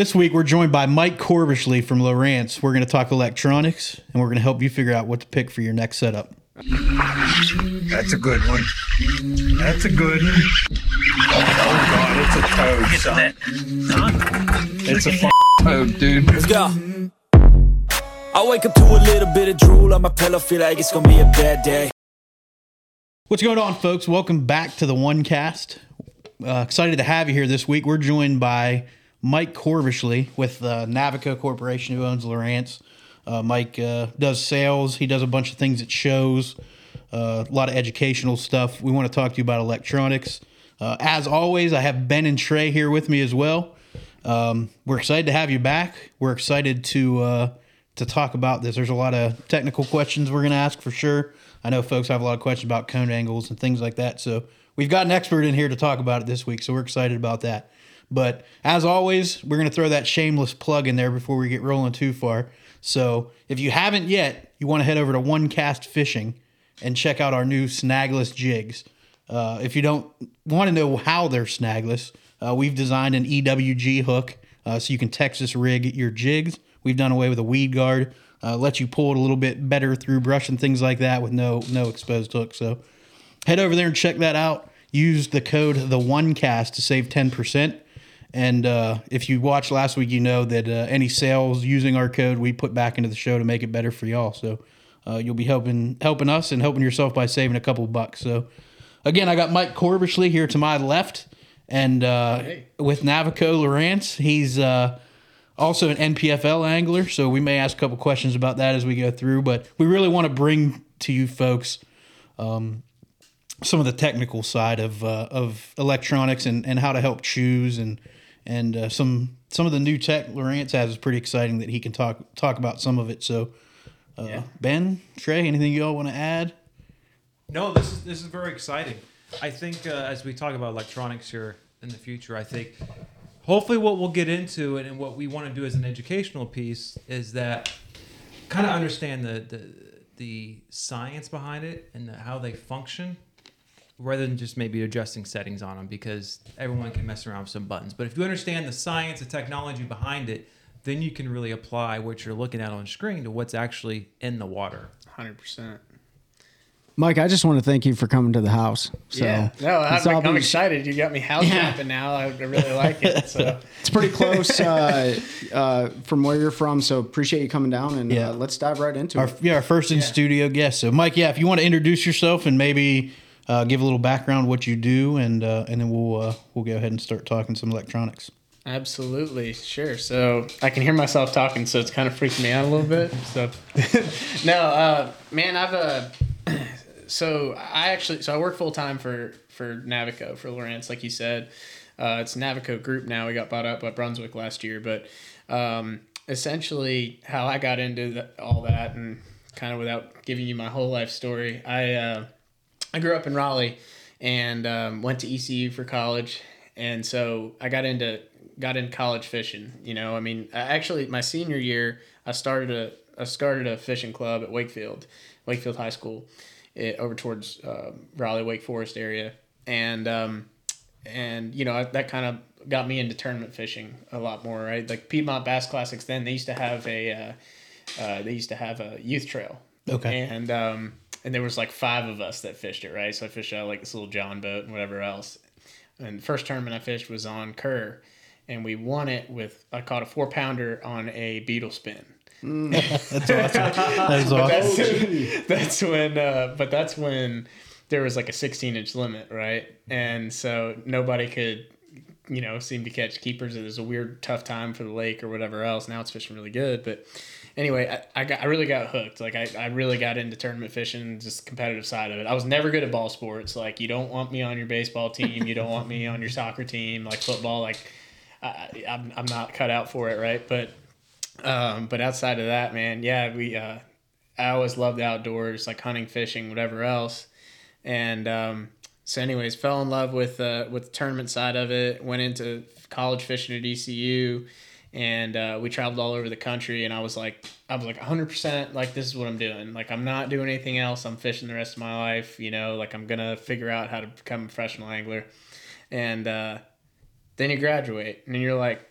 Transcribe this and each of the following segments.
This week we're joined by Mike Corbishley from Lowrance. We're going to talk electronics and we're going to help you figure out what to pick for your next setup. That's a good one. That's a good one. Oh god, it's a toad, son. It's a f- toad, dude. Let's go. I wake up to a little bit of drool on my pillow, feel like it's gonna be a bad day. What's going on, folks? Welcome back to the One Cast. Uh, excited to have you here this week. We're joined by Mike Corbishley with uh, Navico Corporation, who owns Lowrance. Uh, Mike uh, does sales. He does a bunch of things at shows, uh, a lot of educational stuff. We want to talk to you about electronics. Uh, as always, I have Ben and Trey here with me as well. Um, we're excited to have you back. We're excited to uh, to talk about this. There's a lot of technical questions we're going to ask for sure. I know folks have a lot of questions about cone angles and things like that. So we've got an expert in here to talk about it this week. So we're excited about that. But as always, we're going to throw that shameless plug in there before we get rolling too far. So if you haven't yet, you want to head over to One Cast Fishing and check out our new snagless jigs. Uh, if you don't want to know how they're snagless, uh, we've designed an EWG hook uh, so you can Texas rig your jigs. We've done away with a weed guard, uh, let you pull it a little bit better through brush and things like that with no no exposed hook. So head over there and check that out. Use the code the one cast to save ten percent. And uh, if you watched last week, you know that uh, any sales using our code we put back into the show to make it better for y'all. So uh, you'll be helping helping us and helping yourself by saving a couple bucks. So again, I got Mike Corbishley here to my left, and uh, with Navico Lowrance, he's uh, also an NPFL angler. So we may ask a couple questions about that as we go through. But we really want to bring to you folks um, some of the technical side of uh, of electronics and, and how to help choose and and uh, some some of the new tech Lowrance has is pretty exciting that he can talk talk about some of it. So, uh, Ben, Trey, anything you all want to add? No, this is this is very exciting. I think uh, as we talk about electronics here in the future, I think hopefully what we'll get into and, and what we want to do as an educational piece is that kind of understand the the, the science behind it and the, how they function rather than just maybe adjusting settings on them because everyone can mess around with some buttons. But if you understand the science, the technology behind it, then you can really apply what you're looking at on screen to what's actually in the water. Hundred percent. Mike, I just want to thank you for coming to the house. So yeah. No, I'm, I'm excited. You got me house Yeah. jumping now. I really like it. So It's pretty close uh, uh, from where you're from, so appreciate you coming down and Yeah. uh, let's dive right into Our, it. yeah, our first in studio guest. So, Mike, yeah, if you want to introduce yourself and maybe uh, give a little background what you do, and uh, and then we'll uh, we'll go ahead and start talking some electronics. absolutely, sure. So I can hear myself talking, so it's kind of freaking me out a little bit. So no, uh, man, I've uh, so I actually so I work full time for for Navico for Lowrance, like you said. Uh, it's Navico Group now. We got bought up by Brunswick last year, but um, essentially how I got into the, all that and kind of without giving you my whole life story, I uh, I grew up in Raleigh and um, went to ECU for college, and so I got into got into college fishing. You know, I mean, I- actually, my senior year, I started a I started a fishing club at Wakefield, Wakefield High School, it, over towards uh, Raleigh Wake Forest area, and um, and you know I- that kind of got me into tournament fishing a lot more. Right, like Piedmont Bass Classics. Then they used to have a uh, uh, they used to have a youth trail. Okay. And um, and there was like five of us that fished it, right? So I fished out like this little John boat and whatever else. And the first tournament I fished was on Kerr, and we won it with I caught a four pounder on a beetle spin. That's awesome. That's awesome. That's, that's when, uh, but that's when there was like a 16 inch limit, right? And so nobody could, you know, seem to catch keepers. It was a weird, tough time for the lake or whatever else. Now it's fishing really good, but anyway, I, I got I really got hooked. Like I, I really got into tournament fishing, just the competitive side of it. I was never good at ball sports. Like you don't want me on your baseball team, you don't want me on your soccer team, like football. Like I, I'm I'm not cut out for it, right? But um, but outside of that, man, yeah, we uh, I always loved the outdoors, like hunting, fishing, whatever else. And um, so, anyways, fell in love with uh, with the tournament side of it. Went into college fishing at ECU, and uh, we traveled all over the country. And I was like, I was like 100 percent like this is what I'm doing. Like I'm not doing anything else. I'm fishing the rest of my life. You know, like I'm gonna figure out how to become a professional angler. And uh, then you graduate, and then you're like,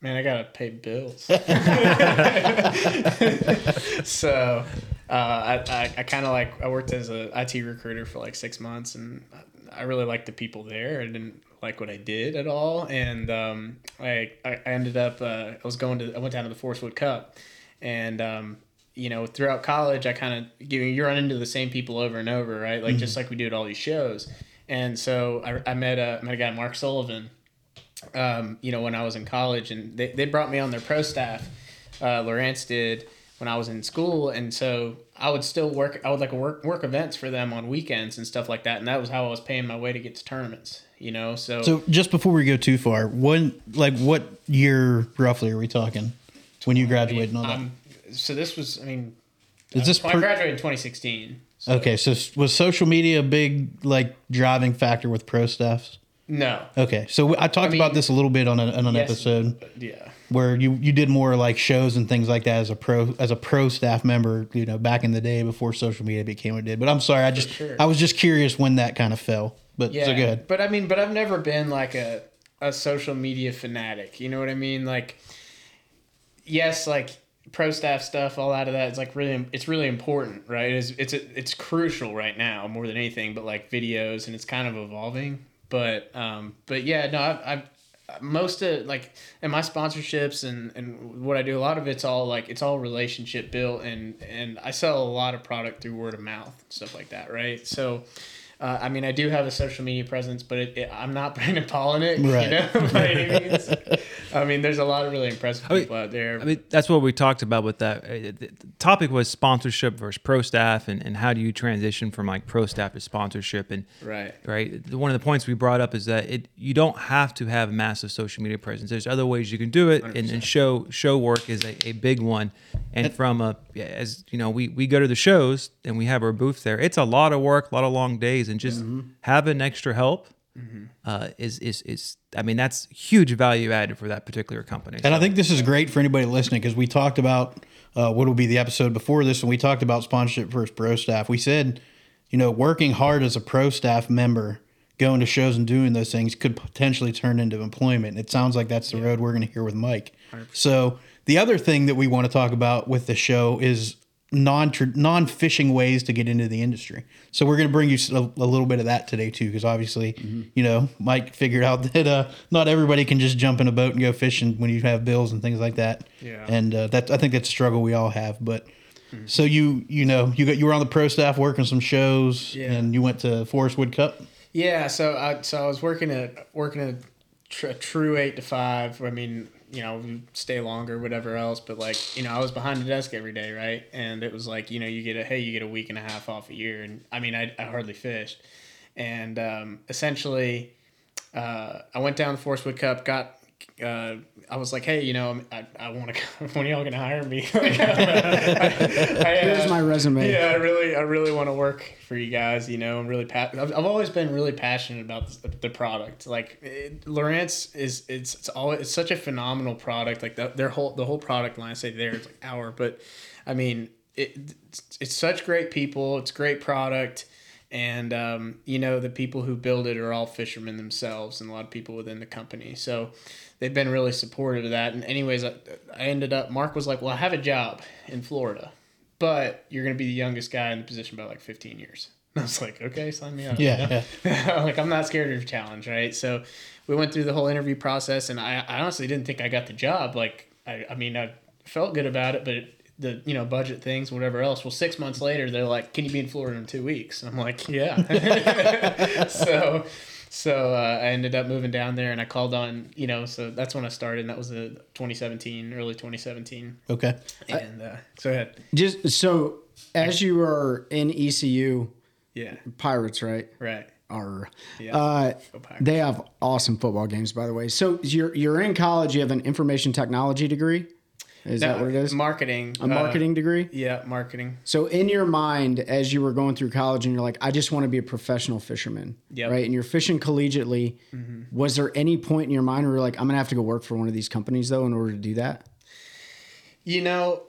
man, I gotta pay bills. so uh, I, I, I kind of like I worked as a IT recruiter for like six months, and I really liked the people there. Didn't like what I did at all, and um, I, I ended up uh, I was going to I went down to the Forrest Wood Cup, and um, you know throughout college I kind of you you run into the same people over and over, right? Like just like we do at all these shows, and so I, I met a met a guy Mark Sullivan um, you know, when I was in college, and they, they brought me on their pro staff. Uh, Lowrance did when I was in school, and so I would still work. I would like work work events for them on weekends and stuff like that, and that was how I was paying my way to get to tournaments. You know, so, So just before we go too far, when like what year roughly are we talking when you graduated and all that? um, so this was, I mean, Is this I graduated in 2016. So, okay? So was social media a big like driving factor with pro staffs? No. Okay, so I talked mean- about this a little bit on, a, on an Yes. episode Yeah. Where you you did more like shows and things like that as a pro as a pro staff member, you know, back in the day before social media became what it did. But I'm sorry, I just sure. I was just curious when that kind of fell. But Yeah. so good. But I mean, but I've never been like a a social media fanatic. You know what I mean? Like, yes, like pro staff stuff, all out of that. It's like really, it's really important, right? It's it's it's crucial right now more than anything. But like videos, and it's kind of evolving. But um, but yeah, no, I've. I've most of like in my sponsorships and and what I do a lot of it's all like it's all relationship built and and I sell a lot of product through word of mouth stuff like that right? So uh, I mean, I do have a social media presence, but it, it, I'm not Brandon Palaniuk. Right. You know, by any means. I mean, there's a lot of really impressive mean- people out there. I mean, that's what we talked about with that. Uh, The the topic was sponsorship versus pro staff, and, and how do you transition from like pro staff to sponsorship? And right. right, one of the points we brought up is that it you don't have to have a massive social media presence. There's other ways you can do it, and, and show show work is a, a big one. And from a as you know, we we go to the shows and we have our booth there. It's a lot of work, a lot of long days, and just having extra help. Uh, is is is I mean that's huge value added for that particular company. And I think this is great for anybody listening because we talked about uh, what will be the episode before this, and we talked about sponsorship versus pro staff. We said, you know, working hard as a pro staff member, going to shows and doing those things could potentially turn into employment. It sounds like that's the road we're going to hear with Mike. So the other thing that we want to talk about with the show is non non fishing ways to get into the industry. So we're going to bring you a, a little bit of that today too, because obviously, you know, Mike figured out that uh, not everybody can just jump in a boat and go fishing when you have bills and things like that. Yeah. And uh, that I think that's a struggle we all have. But so you you know you got you were on the pro staff working some shows, Yeah. and you went to Forrest Wood Cup. Yeah. So I so I was working at working a, tr- a true eight to five. I mean, you know, stay longer, whatever else. But like, you know, I was behind the desk every day, right? And it was like, you know, you get a hey, you get a week and a half off a year, and I mean, I, I hardly fished, and um, essentially, uh, I went down the Forrest Wood Cup, got. Uh, I was like, hey, you know, I, I want to. When y'all gonna hire me? Like, I, I, Here's my resume. yeah, I really, I really want to work for you guys. You know, I'm really pa- I've, I've always been really passionate about the, the product. Like, it, Lowrance is, it's, it's always, it's such a phenomenal product. Like the, their whole, the whole product line. I say there, it's like our, but I mean, it, it's, it's such great people. It's great product. And um, you know the people who build it are all fishermen themselves, and a lot of people within the company. So they've been really supportive of that. And anyways, I, I ended up. Mark was like, "Well, I have a job in Florida, but you're going to be the youngest guy in the position by like 15 years. And I was like, okay, sign me up. Yeah, yeah. like I'm not scared of a challenge, right? So we went through the whole interview process, and I, I honestly didn't think I got the job. Like, I, I mean, I felt good about it, but it, the you know budget things, whatever else. Well, six months later, they're like, "Can you be in Florida in two weeks?" And I'm like, "Yeah." so. So uh, I ended up moving down there, and I called on, you know, so that's when I started, and that was uh 2017, early 2017. Okay. And uh, so ahead. Just so as you are in ECU, Yeah, Pirates, right? right. Are Yeah. uh, they have awesome football games, by the way. So you're you're in college. You have an information technology degree. Is that what it is? Marketing. A marketing degree. yeah, marketing. So in your mind, as you were going through college, and you're like, I just want to be a professional fisherman, Yep. right? And you're fishing collegiately. Was there any point in your mind where you're like, I'm gonna have to go work for one of these companies though in order to do that? You know,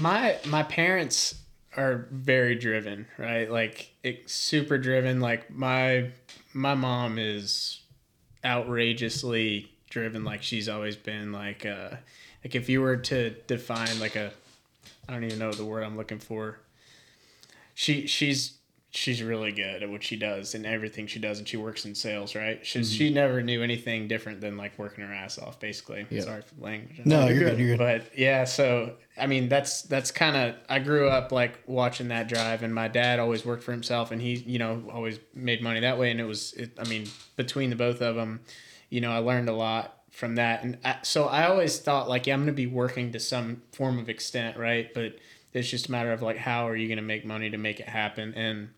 my my parents are very driven, right? Like it, super driven. Like my my mom is outrageously driven. Like she's always been like uh like if you were to define like a I don't even know the word I'm looking for. She she's she's really good at what she does and everything she does and she works in sales right she, mm-hmm. she never knew anything different than like working her ass off basically sorry for the language No, you're good. You're good. but yeah so i mean that's that's kind of i grew up like watching that drive and my dad always worked for himself and he you know always made money that way and it was it, i mean between the both of them you know i learned a lot from that. And I, so i always thought like yeah i'm going to be working to some form of extent right? But it's just a matter of like how are you going to make money to make it happen? And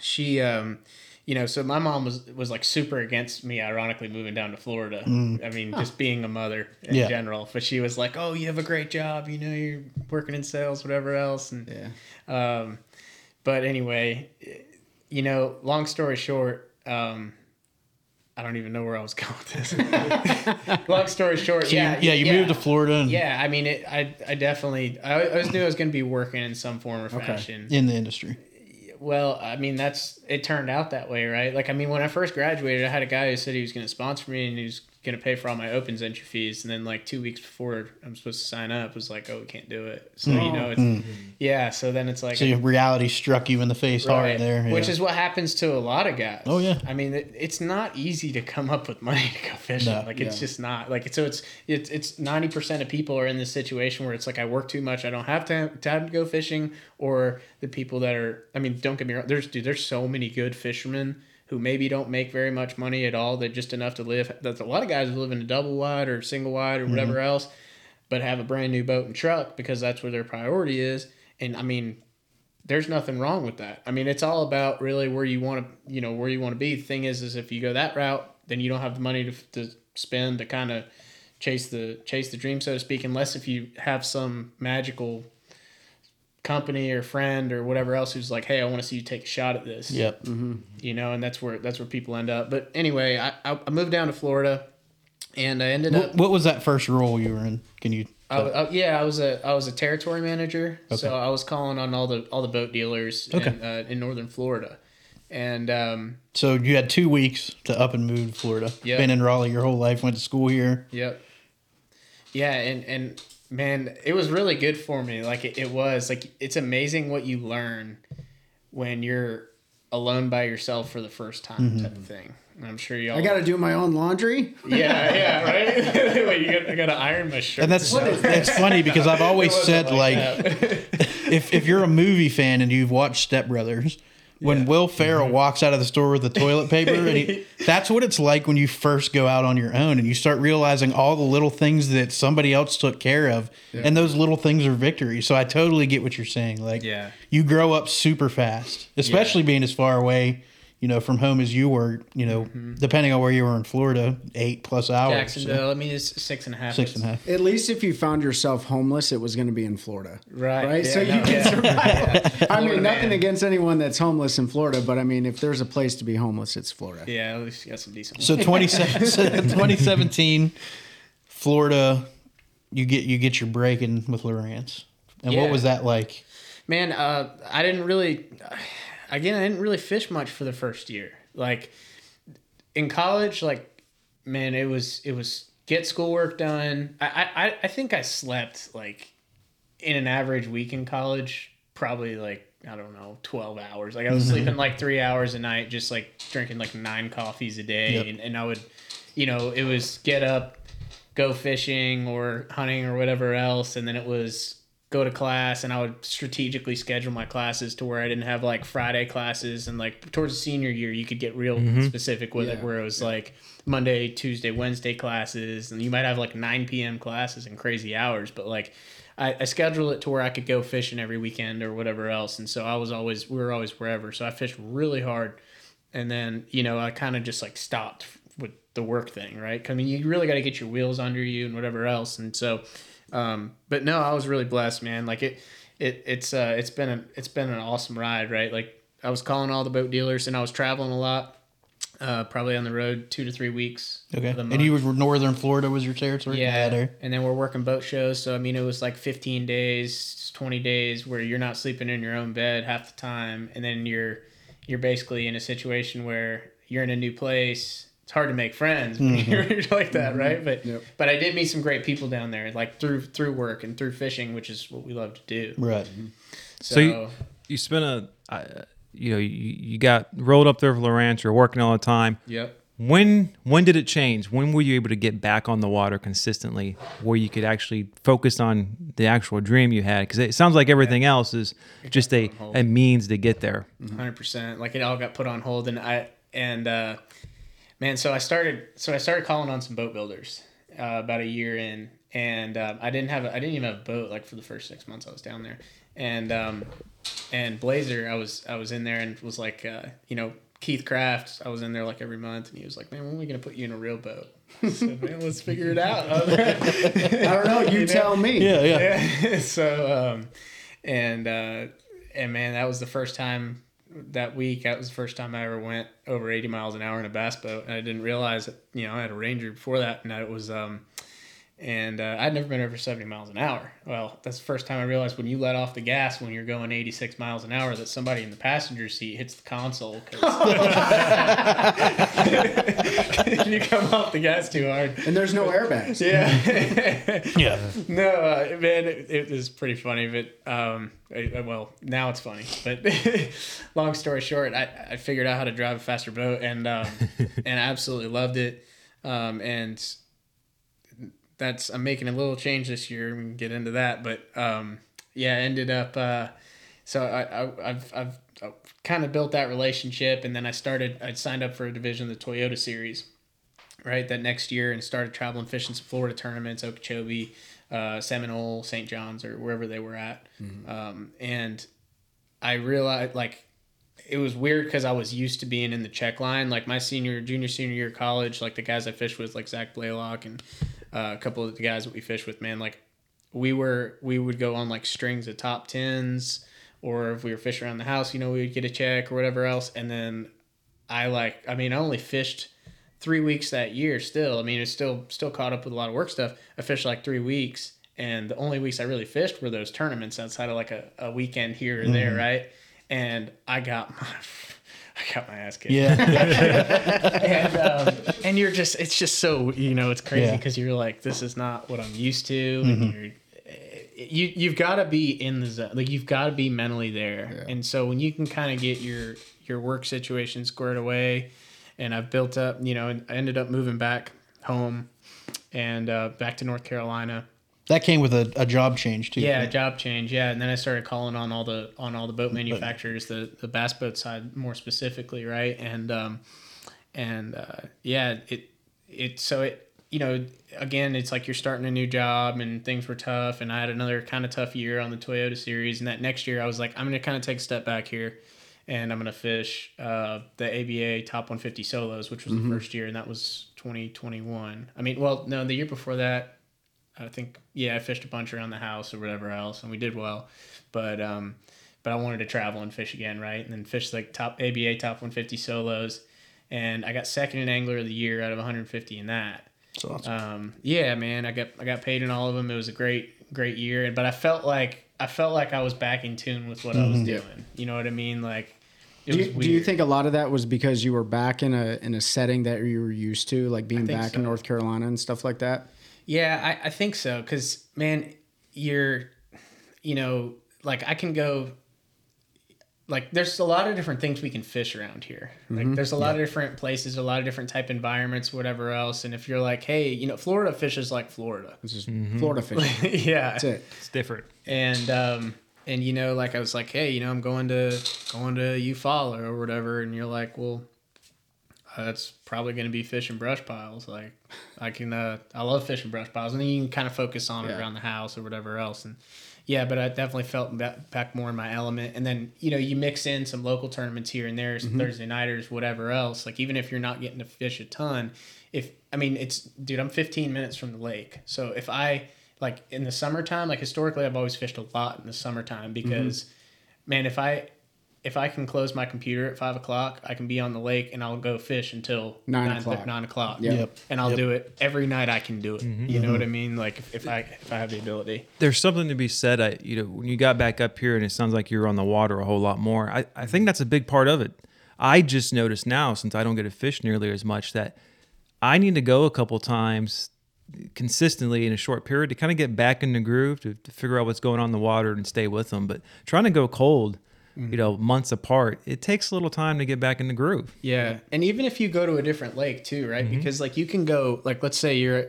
she um you know so my mom was was like super against me ironically moving down to florida. I mean just being a mother in Yeah. general. But she was like oh you have a great job. You know you're working in sales whatever else. And Yeah. um but anyway you know long story short um I don't even know where I was going with this. Long story short, So you- yeah, yeah, you moved to Florida and Yeah, I mean, it, I, I definitely, I, I always knew I was going to be working in some form or fashion. in the industry. Well, I mean, that's it turned out that way, right? Like, I mean, when I first graduated, I had a guy who said he was going to sponsor me and he was going to pay for all my opens entry fees. And then, like, two weeks before I'm supposed to sign up, was like, oh, we can't do it. So, you oh. know, it's, hmm. yeah. So then it's like, So your reality struck you in the face hard Right. there. Which is what happens to a lot of guys. Oh, yeah. I mean, it, it's not easy to come up with money to go fishing. No. like it's Yeah. just not. Like so, it's it's it's ninety percent of people are in this situation where it's like I work too much, I don't have time time to go fishing, or the people that are. I mean, don't get me wrong. There's dude, there's so many good fishermen who maybe don't make very much money at all. They're just enough to live. That's a lot of guys who live in a double wide or single wide or whatever Mm-hmm. else, but have a brand new boat and truck because that's where their priority is. And I mean, there's nothing wrong with that. I mean, it's all about really where you want to, you know, where you want to be. The thing is, is if you go that route, then you don't have the money to, to spend to kind of chase the chase the dream, so to speak. Unless if you have some magical company or friend or whatever else who's like, hey, I want to see you take a shot at this. Yep. You know, and that's where that's where people end up. But anyway, I I I moved down to Florida, and I ended up. What, what was that first role you were in? Can you? I, I- yeah, I was a I was a territory manager, okay. so I was calling on all the all the boat dealers Okay. in, uh, in northern Florida, and um, So you had two weeks to up and move to Florida. Yeah. Been in Raleigh your whole life. Went to school here. Yep. Yeah, and and man, it was really good for me. Like it, it was like it's amazing what you learn when you're alone by yourself for the first time, mm-hmm. type of thing. I'm sure y'all. I got to do my own laundry. Yeah, yeah, right. Wait, you got, I got to iron my shirt. And that's that's funny because I've always said like, if if you're a movie fan and you've watched Step Brothers, when Will Ferrell mm-hmm. walks out of the store with the toilet paper, and he, that's what it's like when you first go out on your own and you start realizing all the little things that somebody else took care of, and those little things are victories. So I totally get what you're saying. Like, Yeah. you grow up super fast, especially being as far away. You know, from home as you were, you know, depending on where you were in Florida, eight plus hours. so Jacksonville. I mean, it's six and a half. six and a half. At least if you found yourself homeless, it was going to be in Florida. Right. Right. Yeah, so you can yeah. survive. I mean, Florida nothing man. against anyone that's homeless in Florida, but I mean, if there's a place to be homeless, it's Florida. Yeah, at least you got some decent. So 27 so 2017, Florida, you get you get your break in with Lowrance. And what was that like? Man, uh, I didn't really. Again, I didn't really fish much for the first year. Like in college, like man, it was it was get schoolwork done. I I I think I slept like in an average week in college, probably like I don't know, twelve hours. Like I was mm-hmm. sleeping like three hours a night, just like drinking like nine coffees a day, Yep. and, and I would, you know, it was get up, go fishing or hunting or whatever else, and then it was go to class and I would strategically schedule my classes to where I didn't have like Friday classes and like towards the senior year you could get real mm-hmm. specific with it where it was like Monday, Tuesday, Wednesday classes and you might have like 9 p.m. classes and crazy hours but like I, I scheduled it to where I could go fishing every weekend or whatever else and so I was always we were always wherever so I fished really hard and then you know I kind of just like stopped with the work thing right? I mean you really got to get your wheels under you and whatever else and so um, but no, I was really blessed, man. Like it, it, it's, uh, it's been a, it's been an awesome ride, right? Like I was calling all the boat dealers and I was traveling a lot, uh, probably on the road two to three weeks. Okay. And you were northern Florida was your territory? yeah. there. And then we're working boat shows. So, I mean, it was like 15 days, 20 days where you're not sleeping in your own bed half the time. And then you're, you're basically in a situation where you're in a new place. It's it's hard to make friends when Mm-hmm. you're like that, right? But but I did meet some great people down there, like through through work and through fishing, which is what we love to do. Right. So, So you, you spent a, uh, you know, you, you got rolled up there for Lowrance. You're working all the time. yep. When when did it change? When were you able to get back on the water consistently, where you could actually focus on the actual dream you had? Because it sounds like everything else is just a, a means to get there. hundred percent. Like it all got put on hold, and I and uh, man, so I started. So I started calling on some boat builders uh, about a year in, and um, I didn't have. A, I didn't even have a boat like for the first six months I was down there, and um, and Blazer, I was I was in there and was like, uh, you know. Keith Kraft, I was in there like every month, and he was like, "Man, when are we gonna put you in a real boat?" I said, "Man, let's figure it out." I don't know. You, tell me. Yeah, yeah. Yeah. so um and uh and man that was the first time that week that was the first time i ever went over 80 miles an hour in a bass boat. And i didn't realize that you know i had a ranger before that and that it was um and uh, I'd never been over 70 miles an hour. Well, that's the first time I realized when you let off the gas when you're going 86 miles an hour that somebody in the passenger seat hits the console because you come off the gas too hard. And there's no airbags. Yeah. Yeah. No, uh, man, it, it was pretty funny, but um, I, I- well, now it's funny. But long story short, I, I figured out how to drive a faster boat, and um, and I absolutely loved it. Um, and that's I'm making a little change this year. We can get into that, but um, yeah, ended up. Uh, so I, I I've I've, kind of built that relationship, and then I started. I signed up for a division of the Toyota Series right that next year and started traveling fishing some Florida tournaments, Okeechobee, uh, Seminole, St. John's, or wherever they were at. Um, and I realized like it was weird because I was used to being in the check line. Like my senior, junior, senior year of college, like the guys I fished with, like Zach Blaylock and uh, a couple of the guys that we fished with, man, like we were we would go on like strings of top tens, or if we were fishing around the house, you know, we would get a check or whatever else, and then I like I mean I only fished three weeks that year still. I mean it's still still caught up with a lot of work stuff. I fished like three weeks and the only weeks I really fished were those tournaments outside of like a, a weekend here or there, right? And I got my I got my ass kicked. Yeah. And um, and you're just it's just so you know it's crazy Yeah. because you're like this is not what I'm used to and you're you you've got to be in the zone like you've got to be mentally there and so when you can kind of get your your work situation squared away and i've built up you know and i ended up moving back home and uh, back to north carolina That came with a, a job change too. yeah a job change yeah. And then i started calling on all the on all the boat manufacturers the the bass boat side more specifically right? And um and uh yeah it it so it you know again it's like you're starting a new job and things were tough and i had another kind of tough year on the toyota series and that next year i was like i'm gonna kind of take a step back here and i'm gonna fish uh the aba top 150 solos which was the first year and that was 2021 i mean well no the year before that I think yeah, I fished a bunch around the house or whatever else, and we did well. But um, but I wanted to travel and fish again, right? And then fish like top ABA top 150 solos, and I got second in angler of the year out of 150 in that. So awesome. Um, yeah, man, I got I got paid in all of them. It was a great great year, but I felt like I felt like I was back in tune with what I was doing. You know what I mean? Like Do you, do you think a lot of that was because you were back in a in a setting that you were used to, like being back so. in North Carolina and stuff like that? Yeah, I, I think so. Cause man, you're, you know, like I can go, like there's a lot of different things we can fish around here. Like there's a lot of different places, a lot of different type environments, whatever else. And if you're like, hey, you know, Florida fishes like Florida. This is Florida fishing. yeah. That's it. It's different. And um and you know, like I was like, hey, you know, I'm going to going to Eufaula or whatever, and you're like, well, that's probably going to be fish and brush piles. Like I can, uh, I love fish and brush piles, and then you can kind of focus on it around the house or whatever else. And yeah, but I definitely felt back, back more in my element. And then you know, you mix in some local tournaments here and there, some Thursday nighters, whatever else. Like even if you're not getting to fish a ton, if I mean, it's dude, I'm 15 minutes from the lake, so if I like in the summertime, like historically, I've always fished a lot in the summertime because, man, if I if I can close my computer at five o'clock, I can be on the lake and I'll go fish until Nine nine o'clock. Nine o'clock. Yep. Yep. And I'll Yep. do it every night. I can do it. Mm-hmm. You know mm-hmm. what I mean? Like if, if I if I have the ability. There's something to be said. I, you know, when you got back up here, and it sounds like you're on the water a whole lot more. I, I think that's a big part of it. I just noticed now, since I don't get to fish nearly as much, that I need to go a couple times consistently in a short period to kind of get back in the groove to, to figure out what's going on in the water and stay with them. But trying to go cold, you know, months apart, it takes a little time to get back in the groove. Yeah, and even if you go to a different lake too, right? Mm-hmm. Because like you can go, like let's say you're,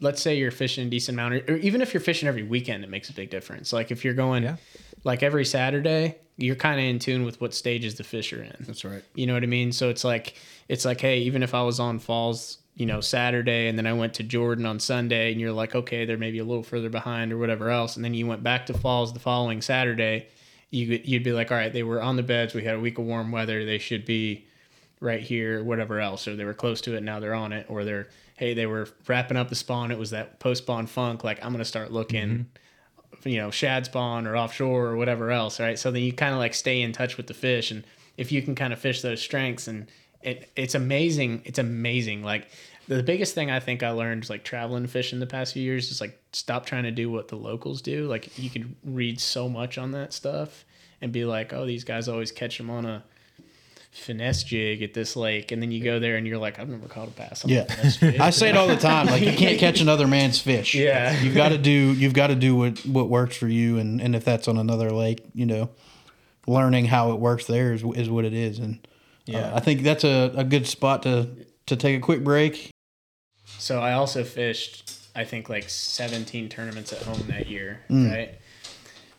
let's say you're fishing a decent amount, or even if you're fishing every weekend, it makes a big difference. Like if you're going, Yeah. like every Saturday, you're kind of in tune with what stages the fish are in. That's right. You know what I mean? So it's like it's like, hey, even if I was on Falls, you know, Saturday, and then I went to Jordan on Sunday, and you're like, okay, they're maybe a little further behind or whatever else, and then you went back to Falls the following Saturday, you you'd be like, all right, they were on the beds, we had a week of warm weather, they should be right here, whatever else, or they were close to it, now they're on it, or they're hey, they were wrapping up the spawn, it was that post spawn funk, like I'm gonna start looking mm-hmm. you know shad spawn or offshore or whatever else right? So then you kind of like stay in touch with the fish and if you can kind of fish those strengths and it, it's amazing it's amazing. Like the biggest thing i think i learned like traveling fishing the past few years is like stop trying to do what the locals do like you can read so much on that stuff and be like oh these guys always catch them on a finesse jig at this lake and then you go there and you're like i've never caught a bass on Yeah. jig I say it all the time. Like you can't catch another man's fish. Yeah. You've got to do you've got to do what what works for you and and if that's on another lake, you know, learning how it works there is is what it is and yeah. Yeah. I think that's a, a good spot to to take a quick break. So I also fished, I think, like 17 tournaments at home that year, Mm. right?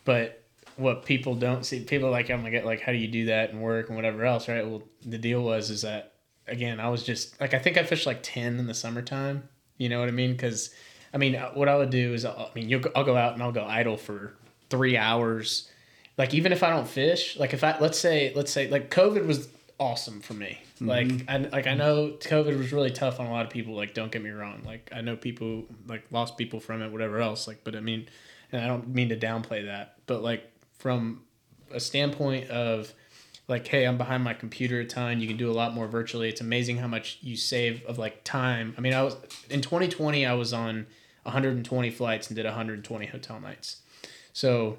But what people don't see, people are like, I'm gonna get like, how do you do that and work and whatever else, right? Well, the deal was is that again, I was just like, I think I fished like 10 in the summertime. You know what I mean? Because I mean, uh, what I would do is, I mean, go- I'll go out and I'll go idle for three hours. Like even if I don't fish, like if I let's say let's say like COVID was awesome for me. Mm-hmm. Like I like I know COVID was really tough on a lot of people. Like don't get me wrong. Like I know people like lost people from it, whatever else. Like but I mean, and I don't mean to downplay that, but like from a standpoint of like hey i'm behind my computer a ton you can do a lot more virtually it's amazing how much you save of like time i mean i was in 2020 i was on 120 flights and did 120 hotel nights so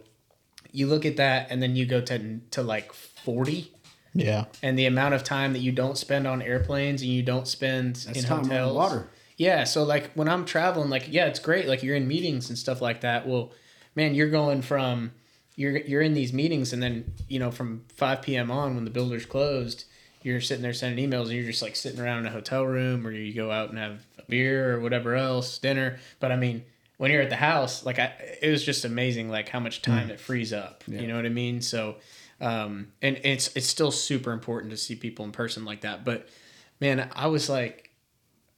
you look at that and then you go to to like 40 Yeah. and the amount of time that you don't spend on airplanes and you don't spend That's in time on the water. yeah, so like when I'm traveling, like yeah, it's great. Like you're in meetings and stuff like that. Well, man, you're going from you're you're in these meetings, and then you know from 5 p.m. on when the builder's closed, you're sitting there sending emails, and you're just like sitting around in a hotel room, or you go out and have a beer or whatever else, dinner. But I mean, when you're at the house, like I, it was just amazing, like how much time mm. it frees up. You know what I mean? So, um, and it's it's still super important to see people in person like that. But man, I was like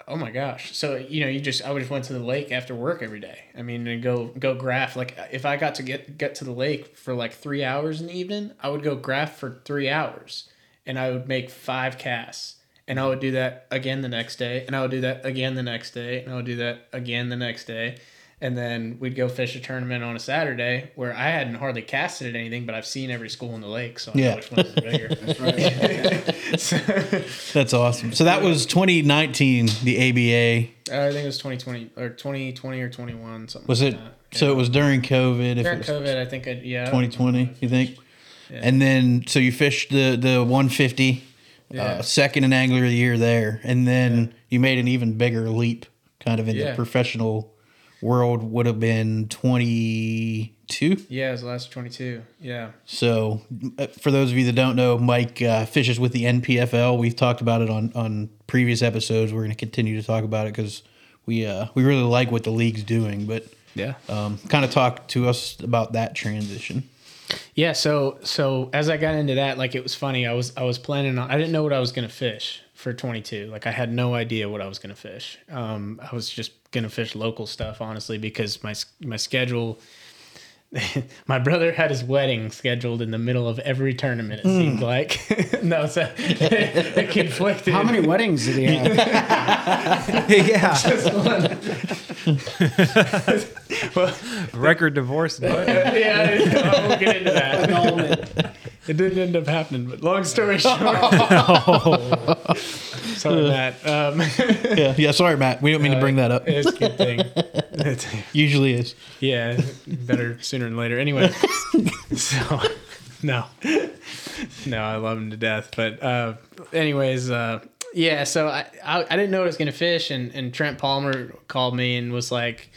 Oh my gosh! So you know, you just I would just went to the lake after work every day. I mean, and go go graph. Like if I got to get get to the lake for like three hours in the evening, I would go graph for three hours, and I would make five casts, and I would do that again the next day, and I would do that again the next day, and I would do that again the next day, and then we'd go fish a tournament on a Saturday where I hadn't hardly casted at anything, but I've seen every school in the lake, so I Yeah. know which ones are bigger. That's awesome. So that was 2019 the ABA. Uh, I think it was 2020 or 2020 or 21 something. Was like it that. so it was during COVID if During it was COVID, I think, I, yeah. 2020, you think? Yeah. And then so you fished the the 150 Yeah. uh, second in angler of the year there and then you made an even bigger leap kind of in the professional world would have been 22 Yeah, it was the last 22. Yeah. So, uh, for those of you that don't know, Mike uh, fishes with the NPFL. We've talked about it on on previous episodes. We're going to continue to talk about it because we uh, we really like what the league's doing. But Yeah. um, kind of talk to us about that transition. Yeah, so so as I got into that, like it was funny. I was I was planning on I didn't know what I was gonna fish for 22. Like I had no idea what I was gonna fish. Um, I was just gonna fish local stuff, honestly, because my my schedule. my brother had his wedding scheduled in the middle of every tournament. It seemed like no, so it conflicted. How many weddings did he have? Yeah. Well record divorce. but yeah, I won't get into that. It didn't end up happening, but long story short. Sorry, Matt. Um, Yeah, yeah. Sorry, Matt. We don't mean to bring that up. it's a good thing. Usually is. yeah, better sooner than later. Anyway, so no, no, I love him to death. But uh, anyways, uh, yeah, so I, I I didn't know I was gonna fish, and and Trent Palmer called me and was like,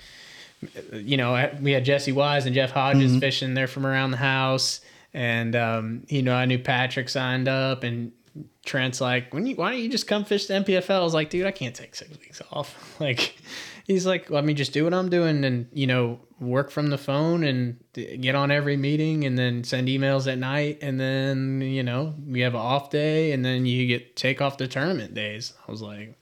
you know, I- we had Jesse Wise and Jeff Hodges fishing there from around the house, and um, you know, I knew Patrick signed up, and Trent's like, when you why don't you just come fish the NPFL? I was like, dude, I can't take six weeks off. Like, he's like, let me just do what I'm doing, and you know, work from the phone and get on every meeting, and then send emails at night, and then you know, we have an off day, and then you get take off the tournament days. I was like.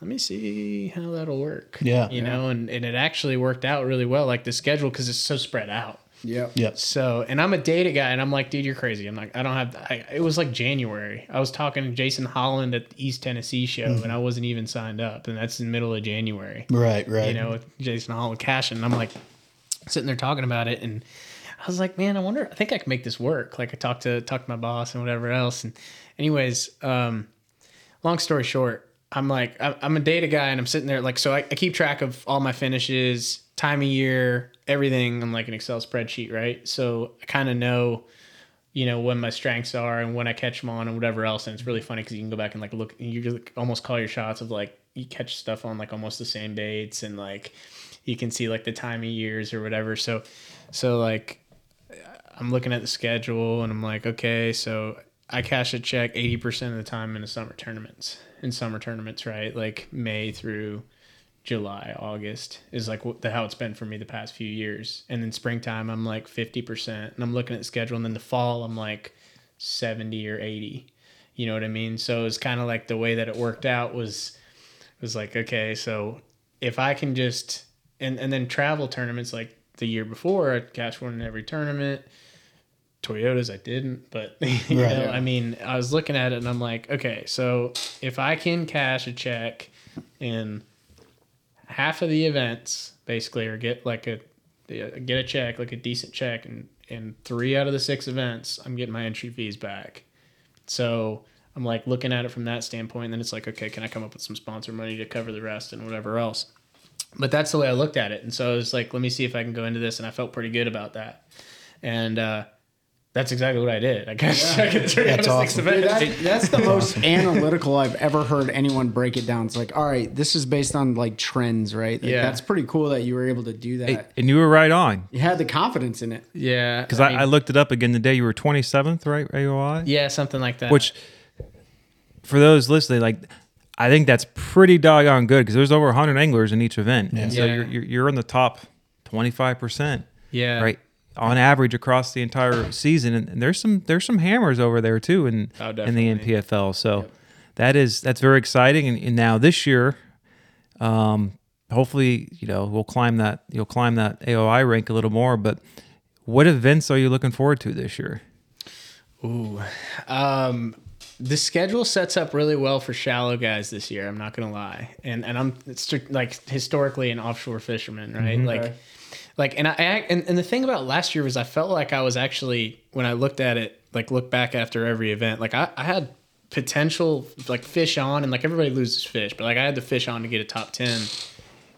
Let me see how that'll work. Yeah. You know, and, and it actually worked out really well, like the schedule, because it's so spread out. Yep. Yep. So, and I'm a data guy, and I'm like, dude, you're crazy. I'm like, I don't have. I, it was like January. I was talking to Jason Holland at the East Tennessee show, and I wasn't even signed up, and that's in the middle of January. Right, right. You know, with Jason Holland cashing, and I'm like sitting there talking about it, and I was like, man, I wonder. I think I can make this work. Like, I talked to talked to my boss and whatever else, and anyways, um, long story short, I'm like, I'm I'm a data guy, and I'm sitting there like, so I, I keep track of all my finishes, time of year, everything on like an Excel spreadsheet, right? So I kind of know, you know, when my strengths are and when I catch them on and whatever else. And it's really funny because you can go back and like look, you just like, almost call your shots of like you catch stuff on like almost the same dates, and like you can see like the time of years or whatever. So, so like I'm looking at the schedule and I'm like, okay, so I cash a check 80% of the time in the summer tournaments. In summer tournaments, right? Like May through July, August is like what the how it's been for me the past few years. And then springtime, I'm like 50%. And I'm looking at the schedule. And then the fall, I'm like 70 or 80. You know what I mean? So it's kind of like the way that it worked out was was like, okay, so if I can just and and then travel tournaments like the year before, I cashed one in every tournament. Toyotas, I didn't, but you Right. know, I mean, I was looking at it and I'm like, okay, so if I can cash a check in half of the events, basically, or get like a get a check, like a decent check, and in three out of the six events, I'm getting my entry fees back. So I'm like looking at it from that standpoint. And then it's like, okay, can I come up with some sponsor money to cover the rest and whatever else? But that's the way I looked at it. And so I was like, let me see if I can go into this. And I felt pretty good about that. And uh, that's exactly what I did. I guess I could turn That's out six awesome. Dude, that, that's the most analytical I've ever heard anyone break it down. It's like, all right, this is based on like trends, right? Like, Yeah. That's pretty cool that you were able to do that. And you were right on. You had the confidence in it. Yeah. Because I, mean, I looked it up again the day you were 27th, right? AOY? yeah, something like that. Which, for those listening, like, I think that's pretty doggone good because there's over 100 anglers in each event. And so Yeah. you're, you're, you're in the top 25%. yeah. Right. On average across the entire season. And, and there's some there's some hammers over there too in, Oh, in the. NPFL. So that is that's very exciting. And, and now this year, um, hopefully, you know, we'll climb that you'll climb that AOY rank a little more. But what events are you looking forward to this year? Ooh. Um, the schedule sets up really well for shallow guys this year. I'm not gonna lie, and and I'm strict, like historically an offshore fisherman, right? Like, like, and I and and the thing about last year was I felt like I was actually when I looked at it, like look back after every event, like I, I had potential like fish on, and like everybody loses fish, but like I had the fish on to get a top ten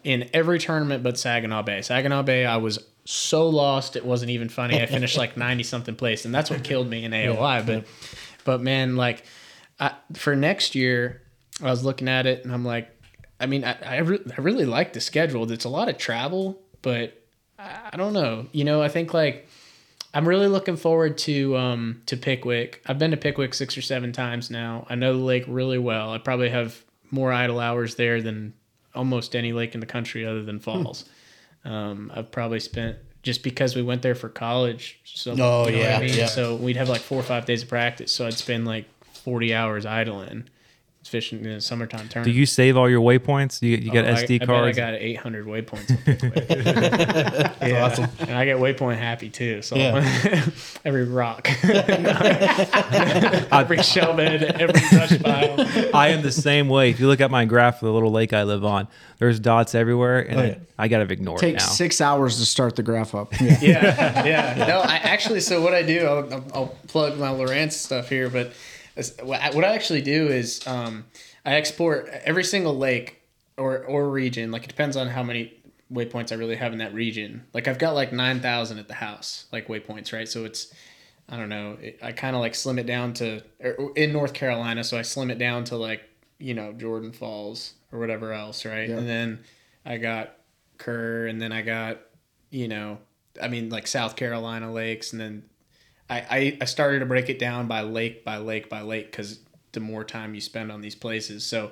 in every tournament but Saginaw Bay. Saginaw Bay, I was so lost it wasn't even funny. I finished like ninety something place, and that's what killed me in AOY. But but man, like I, for next year, I was looking at it and I'm like, I mean, I I, re- I really like the schedule. It's a lot of travel, but I, don't know. You know, I think like. I'm really looking forward to um to Pickwick. I've been to Pickwick six or seven times now. I know the lake really well. I probably have more idle hours there than almost any lake in the country other than Falls. Um, I've probably spent just because we went there for college. So Oh, you know yeah, I mean? yeah. So we'd have like four or five days of practice. So I'd spend like 40 hours idling, fishing in the summertime Do you save all your waypoints? You, you got Oh, I- SD I, cards? bet I got 800 waypoints. at Pickwick. yeah. awesome. And I get waypoint happy too. So Yeah. every rock, every shell bed, every brush pile. I am the same way. If you look at my graph for the little lake I live on, there's dots everywhere, and Oh, yeah. I, I got to ignore it Takes now. six hours to start the graph up. yeah, yeah. No, I actually. So what I do, I'll, I'll, I'll plug my Lowrance stuff here, but it's- what I actually do is um, I export every single lake or or region. Like it depends on how many waypoints I really have in that region. Like I've got like nine thousand at the house, like waypoints, right? So it's I don't know. It, I kind of like slim it down to in North Carolina, so I slim it down to like you know Jordan Falls or whatever else, right? Yeah. And then I got Kerr, and then I got you know, I mean like South Carolina lakes, and then I I, started to break it down by lake by lake by lake because the more time you spend on these places, so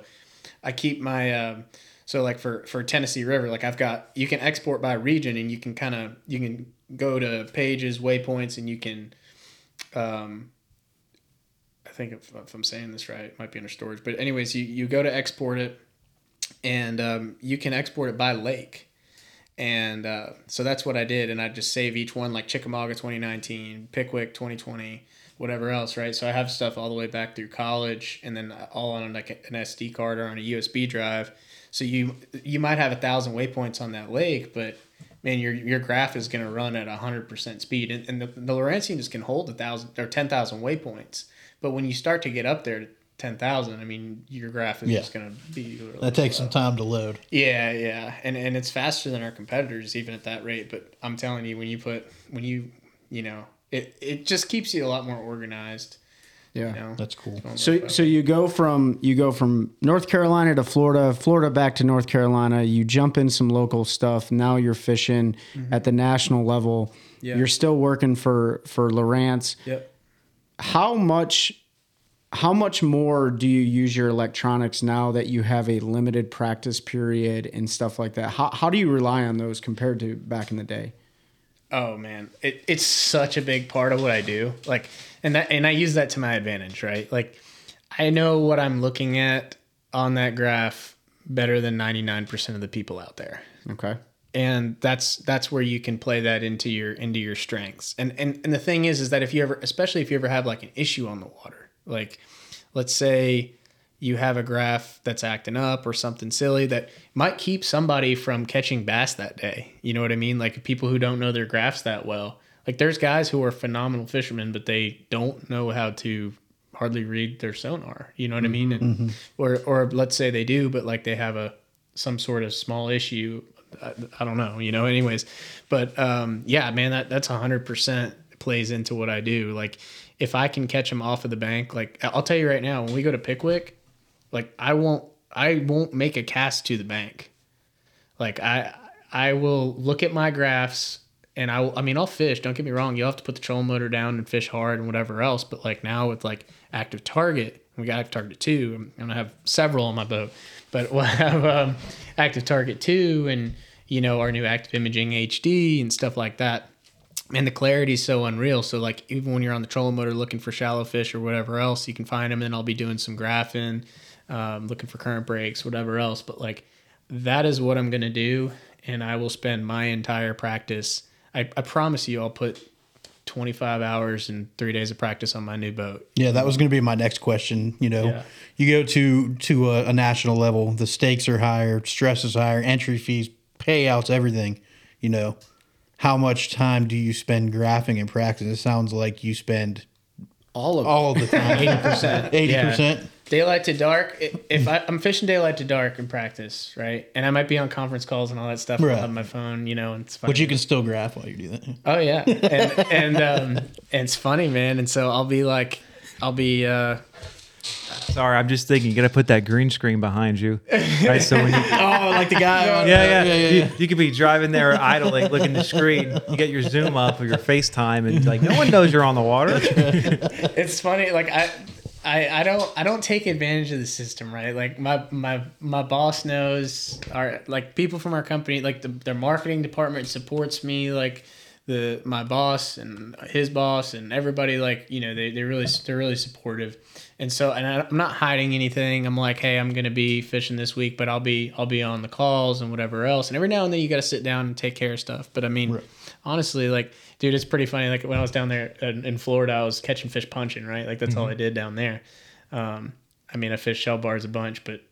I keep my um, so like for for Tennessee River, like I've got you can export by region, and you can kind of you can go to pages, waypoints, and you can um, I think if, if I'm saying this right, it might be under storage. But anyways, you, you go to export it, and um, you can export it by lake. And uh, so that's what I did, and I just save each one like Chickamauga 2019, Pickwick 2020, whatever else, right? So I have stuff all the way back through college, and then all on like an SD card or on a USB drive. So you you might have a thousand waypoints on that lake, but man, your your graph is going to run at hundred percent speed, and, and the, the Lowrances can hold a thousand or ten thousand waypoints. But when you start to get up there ten thousand, I mean, your graph is Yeah. just going to be really That takes slow. some time to load. Yeah, yeah, and and it's faster than our competitors even at that rate. But I'm telling you, when you put when you you know it it just keeps you a lot more organized. Yeah. You know, That's cool. So so you go from you go from North Carolina to Florida, Florida back to North Carolina. You jump in some local stuff. Now you're fishing at the national level. Mm-hmm. Yeah. You're still working for for Lowrance. Yep. How much how much more do you use your electronics now that you have a limited practice period and stuff like that? How how do you rely on those compared to back in the day? Oh man, it, it's such a big part of what I do. Like, and that and I use that to my advantage, right? Like, I know what I'm looking at on that graph better than 99% of the people out there. Okay. and that's that's where you can play that into your into your strengths and and and the thing is is that if you ever especially if you ever have like an issue on the water like let's say you have a graph that's acting up or something silly that might keep somebody from catching bass that day. You know what i mean? Like people who don't know their graphs that well. Like there's guys who are phenomenal fishermen but they don't know how to hardly read their sonar. You know what i mean? And, or or let's say they do but like they have a some sort of small issue. I, I don't know, you know. Anyways, but um, yeah, man, that that's hundred percent plays into what I do. Like, if I can catch them off of the bank, like I'll tell you right now, when we go to Pickwick, like I won't I won't make a cast to the bank. Like I I will look at my graphs and I will, I mean I'll fish. Don't get me wrong. You'll have to put the trolling motor down and fish hard and whatever else. But like now with like active target, we got active target two. I'm gonna have several on my boat, but we'll have um, active target two and you know our new active imaging HD and stuff like that. And the clarity is so unreal. So like even when you're on the trolling motor looking for shallow fish or whatever else, you can find them. And I'll be doing some graphing, um, looking for current breaks, whatever else. But like that is what I'm gonna do, and I will spend my entire practice. I, I promise you, I'll put 25 hours and three days of practice on my new boat. Yeah, that was going to be my next question. You know, Yeah. you go to to a, a national level, the stakes are higher, stress is higher, entry fees, payouts, everything. You know, how much time do you spend graphing and practice? It sounds like you spend All of all of the time, eighty percent, eighty percent. Daylight to dark. If I, I'm fishing daylight to dark in practice, right, and I might be on conference calls and all that stuff. Right. I'll my phone, you know, and it's fine. But you can still graph while you do that. Oh yeah, and and, um, and it's funny, man. And so I'll be like, I'll be. Uh, Sorry, I'm just thinking you got to put that green screen behind you. Right, so when you Oh, like the guy. on, yeah, yeah, yeah, you, yeah. you could be driving there idling, looking at the screen. You get your zoom up or your FaceTime, and like no one knows you're on the water. it's funny like I, I i don't i don't take advantage of the system right like my my my boss knows our like people from our company like the, their marketing department supports me like the my boss and his boss and everybody like you know they, they really they're really supportive. And so and I, i'm not hiding anything. I'm like hey i'm gonna be fishing this week but i'll be i'll be on the calls and whatever else. And every now and then you got to sit down and take care of stuff. But i mean honestly like dude it's pretty funny. Like when i was down there in, in florida i was catching fish punching right? Like that's all i did down there. Um i mean i fished shell bars a bunch but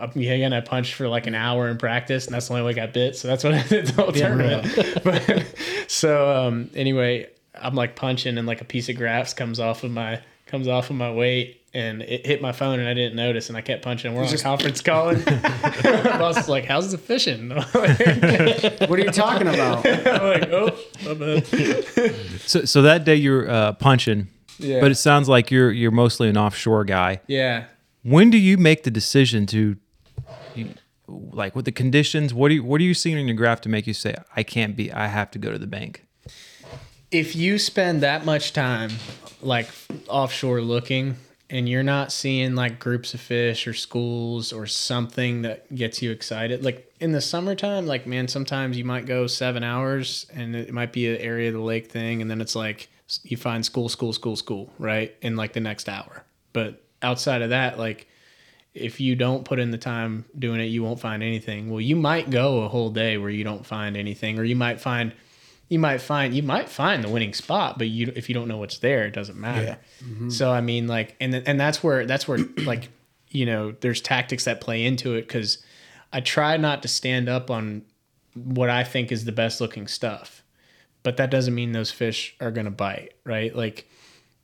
up, yeah, again, I punched for like an hour in practice, and that's the only way I got bit. So that's what I did the whole tournament. but, so um, anyway, I'm like punching, and like a piece of graphs comes off of my comes off of my weight, and it hit my phone, and I didn't notice, and I kept punching. We're on a conference calling. my boss is like, "How's the fishing?" What are you talking about? "Oh, my bad." So, so that day you're uh, punching, Yeah. but it sounds like you're you're mostly an offshore guy. Yeah. when do you make the decision to, you- like, with the conditions? What do you what are you seeing in your graph to make you say I can't be? I have to go to the bank. if you spend that much time like offshore looking and you're not seeing like groups of fish or schools or something that gets you excited like in the summertime like man sometimes you might go seven hours and it might be an area of the lake thing and then it's like you find school school school school right in like the next hour but outside of that like if you don't put in the time doing it, you won't find anything. Well, you might go a whole day where you don't find anything, or you might find, you might find, you might find the winning spot, but you if you don't know what's there, it doesn't matter. Mm-hmm. So I mean, like, and and that's where that's where like, you know, there's tactics that play into it because I try not to stand up on what I think is the best looking stuff, but that doesn't mean those fish are gonna bite, right? Like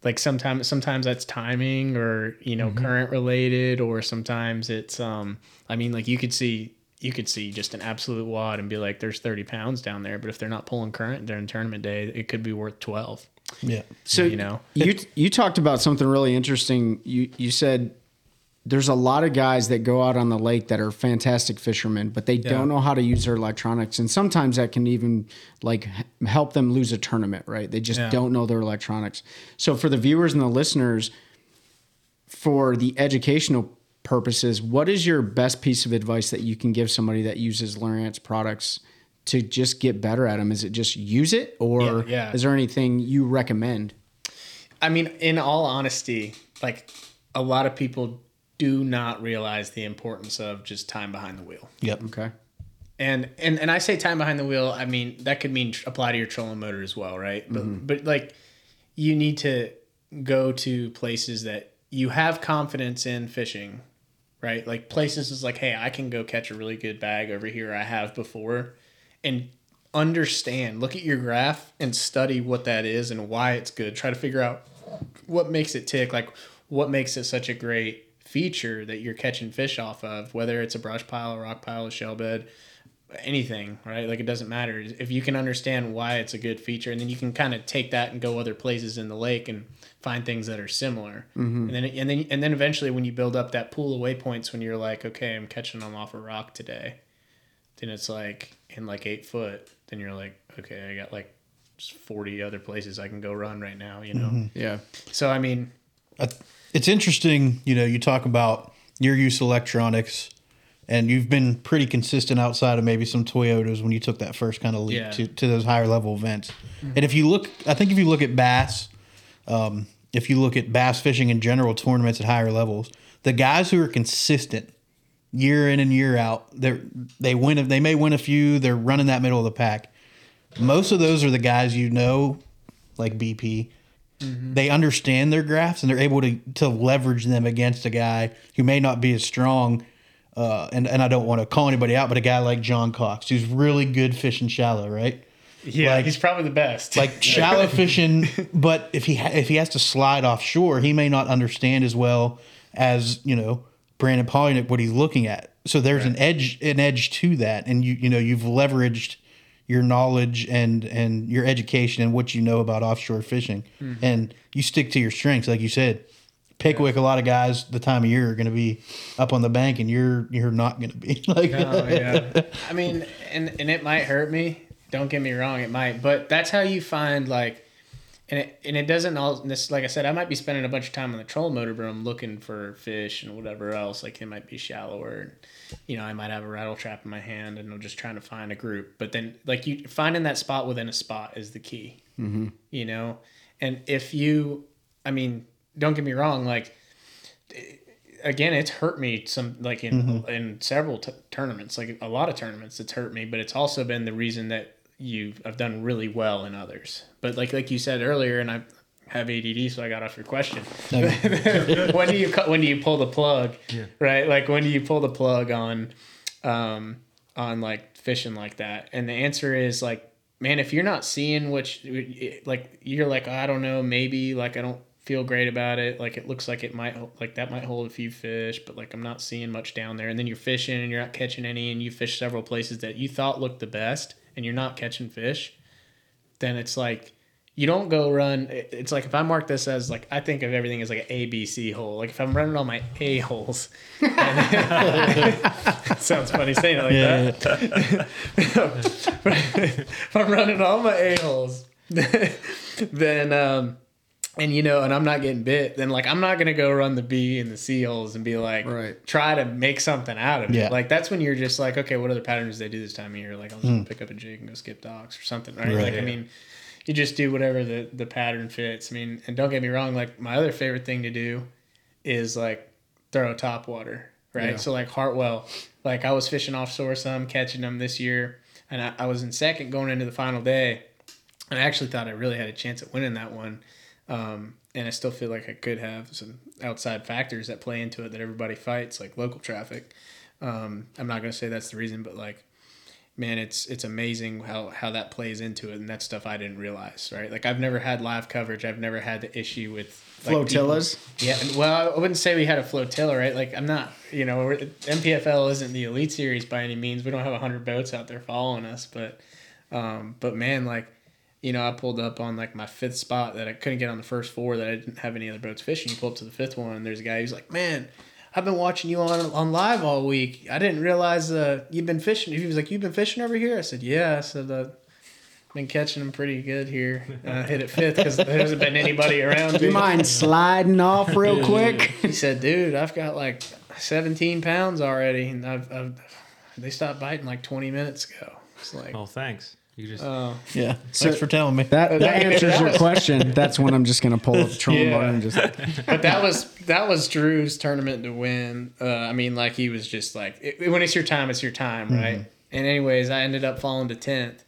like sometimes sometimes that's timing or you know current related or sometimes it's um i mean like you could see you could see just an absolute wad and be like there's 30 pounds down there but if they're not pulling current during tournament day it could be worth 12 Yeah. So you know you you talked about something really interesting. You you said there's a lot of guys that go out on the lake that are fantastic fishermen, but they don't know how to use their electronics, and sometimes that can even like help them lose a tournament. Right? They just Yeah. don't know their electronics. So for the viewers and the listeners, for the educational purposes, what is your best piece of advice that you can give somebody that uses Lowrance products? To just get better at them, is it just use it, or Yeah, yeah. is there anything you recommend? i mean in all honesty like a lot of people do not realize the importance of just time behind the wheel Yep. Okay. and and and I say time behind the wheel. I mean that could mean apply to your trolling motor as well, right? But mm-hmm. but like you need to go to places that you have confidence in fishing, right? Like places is like, hey, I can go catch a really good bag over here. I have before, and understand. Look at your graph and study what that is and why it's good. Try to figure out what makes it tick. Like what makes it such a great feature that you're catching fish off of, whether it's a brush pile, a rock pile, a shell bed, anything, right? Like it doesn't matter. If you can understand why it's a good feature, and then you can kind of take that and go other places in the lake and find things that are similar. Mm-hmm. And then and then and then eventually when you build up that pool of waypoints when you're like, okay, I'm catching them off a rock today, then it's like in like eight foot, then you're like, okay, I got like just 40 other places I can go run right now, you know? Mm-hmm. Yeah. So, I mean, I- it's interesting, you know, you talk about your use of electronics and you've been pretty consistent outside of maybe some Toyotas when you took that first kind of leap Yeah. to, to those higher level events. And if you look, I think if you look at bass, um, if you look at bass fishing in general, tournaments at higher levels, the guys who are consistent year in and year out, they they win. They may win a few. They're running that middle of the pack. Most of those are the guys you know, like BP. They understand their graphs and they're able to to leverage them against a guy who may not be as strong. Uh, and and I don't want to call anybody out, but a guy like John Cox, who's really good fishing shallow, right? yeah, Like- he's probably the best. like shallow fishing. But if he ha- if he has to slide offshore, he may not understand as well as you know Brandon Palaniuk what he's looking at. So there's an edge an edge to that, and you you know you've leveraged your knowledge and and your education and what you know about offshore fishing, mm-hmm. and you stick to your strengths, like you said. Pickwick, a lot of guys the time of year are going to be up on the bank, and you're you're not going to be like. Oh yeah. I mean, and and it might hurt me. Don't get me wrong, it might. But that's how you find like, and it and it doesn't all. This like I said, I might be spending a bunch of time on the troll motor, but I'm looking for fish and whatever else. Like it might be shallower. And, you know, I might have a rattle trap in my hand, and I'm just trying to find a group. But then, like you finding that spot within a spot is the key. Mm-hmm. You know, and if you, I mean, don't get me wrong, like again, it's hurt me some like in in several t- tournaments, like a lot of tournaments, it's hurt me. But it's also been the reason that you I've done really well in others. But like like you said earlier, and I have ADD, so I got off your question. when do you cut? When do you pull the plug? Yeah. Right, like when do you pull the plug on, um, on like fishing like that? And the answer is like, man, if you're not seeing which, like you're like I don't know, maybe like I don't feel great about it. Like it looks like it might like that might hold a few fish, but like I'm not seeing much down there. And then you're fishing and you're not catching any, and you fish several places that you thought looked the best, and you're not catching fish. Then it's like you don't go run. It's like if I mark this as like I think of everything as like an A B C hole. Like if I'm running all my A holes, sounds funny saying it like Yeah, that. if I'm running all my a holes, then um, and you know, and I'm not getting bit, then like I'm not gonna go run the B and the C holes and be like, Right. try to make something out of it. Yeah. Like that's when you're just like, okay, what other patterns do they do this time of year? Like I'll just hmm. pick up a jig and go skip docks or something, right? Right. Like I mean, you just do whatever the the pattern fits. I mean, and don't get me wrong, like my other favorite thing to do is like throw top water, right? Yeah. So like Hartwell, like I was fishing offshore some, catching them this year, and I, I was in second going into the final day, and I actually thought I really had a chance at winning that one, um, and I still feel like I could have some outside factors that play into it that everybody fights, like local traffic. Um, I'm not gonna say that's the reason, but like man, it's it's amazing how how that plays into it, and that's stuff I didn't realize, right? Like I've never had live coverage. I've never had the issue with like, people- Flotillas. yeah, and- well, I wouldn't say we had a flotilla, right? Like, I'm not, you know, we're, NPFL isn't the elite series by any means. We don't have hundred boats out there following us, but, um, but man, like, you know, I pulled up on like my fifth spot that I couldn't get on the first four that I didn't have any other boats fishing. You pull up to the fifth one, and there's a guy who's like, man. I've been watching you on on live all week. I didn't realize uh, you've been fishing. He was like, "You've been fishing over here." I said, "Yeah." I said, uh, "Been catching them pretty good here." And I hit it fifth because there hasn't been anybody around. Do you mind sliding off real quick? He said, "Dude, I've got like 17 pounds already, and I've, I've they stopped biting like 20 minutes ago." It's like, Oh, thanks. You just oh, Yeah. Thanks for telling me. That, that answers your question. That's when I'm just gonna pull up the trolling Yeah. bar and just but that was that was Drew's tournament to win. Uh, I mean, like he was just like, it, when it's your time, it's your time, right? And anyways, I ended up falling to 10th.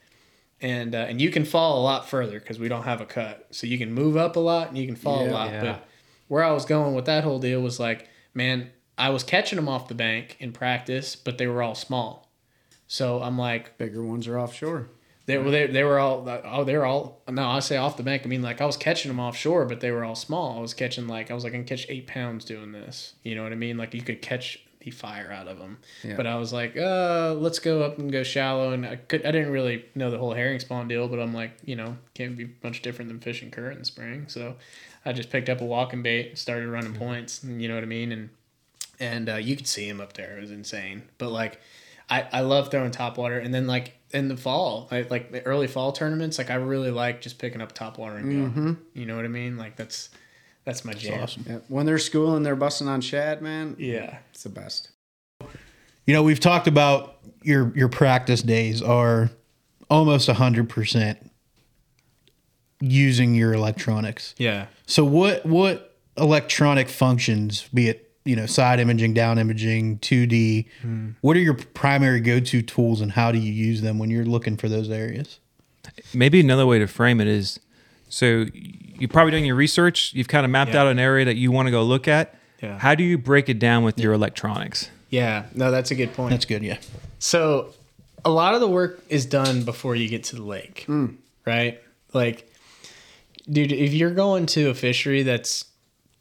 And, uh, and you can fall a lot further because we don't have a cut, so you can move up a lot and you can fall a lot. Yeah. But where I was going with that whole deal was like, man, I was catching them off the bank in practice, but they were all small. So I'm like, bigger ones are offshore. They were they, they were all oh they were all no I say off the bank I mean like I was catching them offshore but they were all small. I was catching like I was like I can catch eight pounds doing this. You know what I mean? Like you could catch the fire out of them Yeah. but I was like uh let's go up and go shallow. And I could I didn't really know the whole herring spawn deal but I'm like you know can't be much different than fishing current in spring. So I just picked up a walking bait started running points and you know what I mean? And and uh, you could see him up there. It was insane. But like, I I love throwing top water, and then like in the fall, I, like the early fall tournaments, like I really like just picking up top water and go. Mm-hmm. You know what I mean? Like that's that's my jam. awesome. Yeah. When they're schooling, they're busting on shad, man. Yeah. It's the best. You know, we've talked about your your practice days are almost hundred percent using your electronics. Yeah. So what what electronic functions, be it you know side imaging, down imaging, two D, hmm. what are your primary go to tools, and how do you use them when you're looking for those areas? maybe another way to frame it is so you're probably doing your research you've kind of mapped Yeah. out an area that you want to go look at Yeah. how do you break it down with your electronics Yeah. No, that's a good point. That's good. Yeah. So, a lot of the work is done before you get to the lake, hmm. right? Like, dude, if you're going to a fishery that's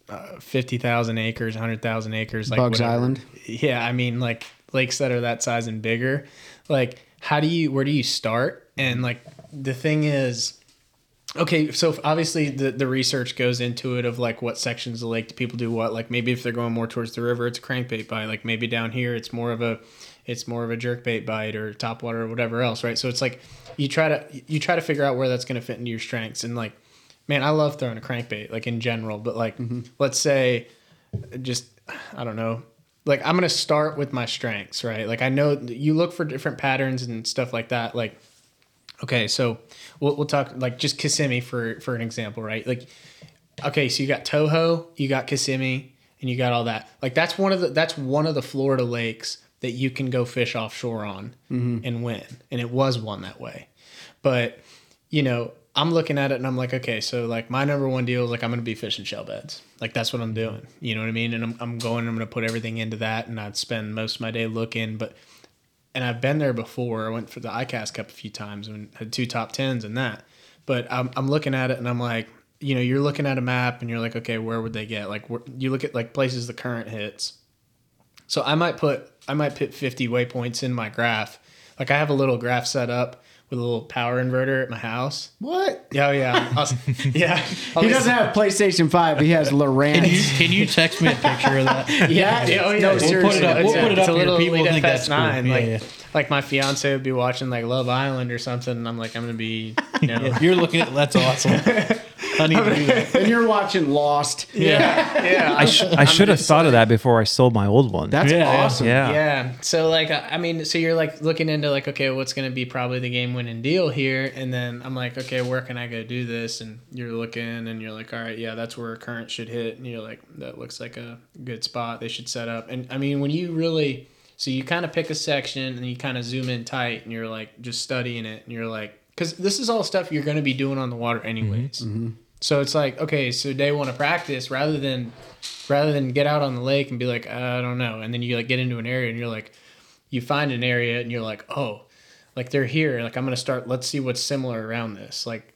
uh, fifty thousand acres, hundred thousand acres, like Bugs whatever. Island. yeah, I mean, like lakes that are that size and bigger. Like, how do you? Where do you start? And like, the thing is. Okay, so obviously the, the research goes into it of like what sections of the lake do people do what. Like maybe if they're going more towards the river, it's a crankbait bite. Like maybe down here, it's more of a it's more of a jerkbait bite or topwater or whatever else, right? So it's like you try to you try to figure out where that's going to fit into your strengths. And like, man, I love throwing a crankbait like in general, but like mm-hmm. let's say just I don't know. Like I'm gonna start with my strengths, right? Like I know you look for different patterns and stuff like that. Like Okay, so we'll, we'll talk like just Kissimmee for for an example, right? Like, okay, so you got Toho, you got Kissimmee, and you got all that. Like that's one of the that's one of the Florida lakes that you can go fish offshore on mm-hmm. and win, and it was one that way. But you know, I'm looking at it and I'm like, okay, so like my number one deal is like I'm gonna be fishing shell beds. Like that's what I'm doing. You know what I mean? And I'm I'm going, I'm gonna put everything into that, and I'd spend most of my day looking, but and I've been there before. I went for the ICAST Cup a few times and had two top tens and that. But I'm, I'm looking at it and I'm like, you know, you're looking at a map and you're like, okay, where would they get? Like, you look at like places the current hits. So I might put I might put 50 waypoints in my graph. Like I have a little graph set up with a little power inverter at my house. What? Oh yeah, I'll, yeah. I'll He doesn't have PlayStation Five. He has Lowrance. Can you can you text me a picture of that? Yeah, yeah, oh yeah. No, We'll seriously, put it up- It's we'll put it it's up a little People think that's cool. FS9. Yeah, like, yeah. like my fiance would be watching like Love Island or something, and I'm like, I'm gonna be, you know, You're looking at that's awesome. I need to do that. and you're watching Lost. yeah, yeah. I, sh- I should have thought of that before I sold my old one. That's Yeah, yeah. awesome. yeah. Yeah. So like I I mean, so you're like looking into like, okay, what's gonna be probably the game winning deal here? And then I'm like, okay, where can I go do this? And you're looking and you're like, all right, yeah, that's where a current should hit. And you're like, that looks like a good spot. They should set up. And I mean, when you really so you kind of pick a section and you kind of zoom in tight and you're like just studying it and you're like, because this is all stuff you're gonna be doing on the water anyways. Mm-hmm. Mm-hmm. So it's like, okay, so day one of practice, rather than rather than get out on the lake and be like, uh, I don't know, and then you like get into an area and you're like, you find an area and you're like, oh, like they're here. Like I'm gonna start. Let's see what's similar around this. Like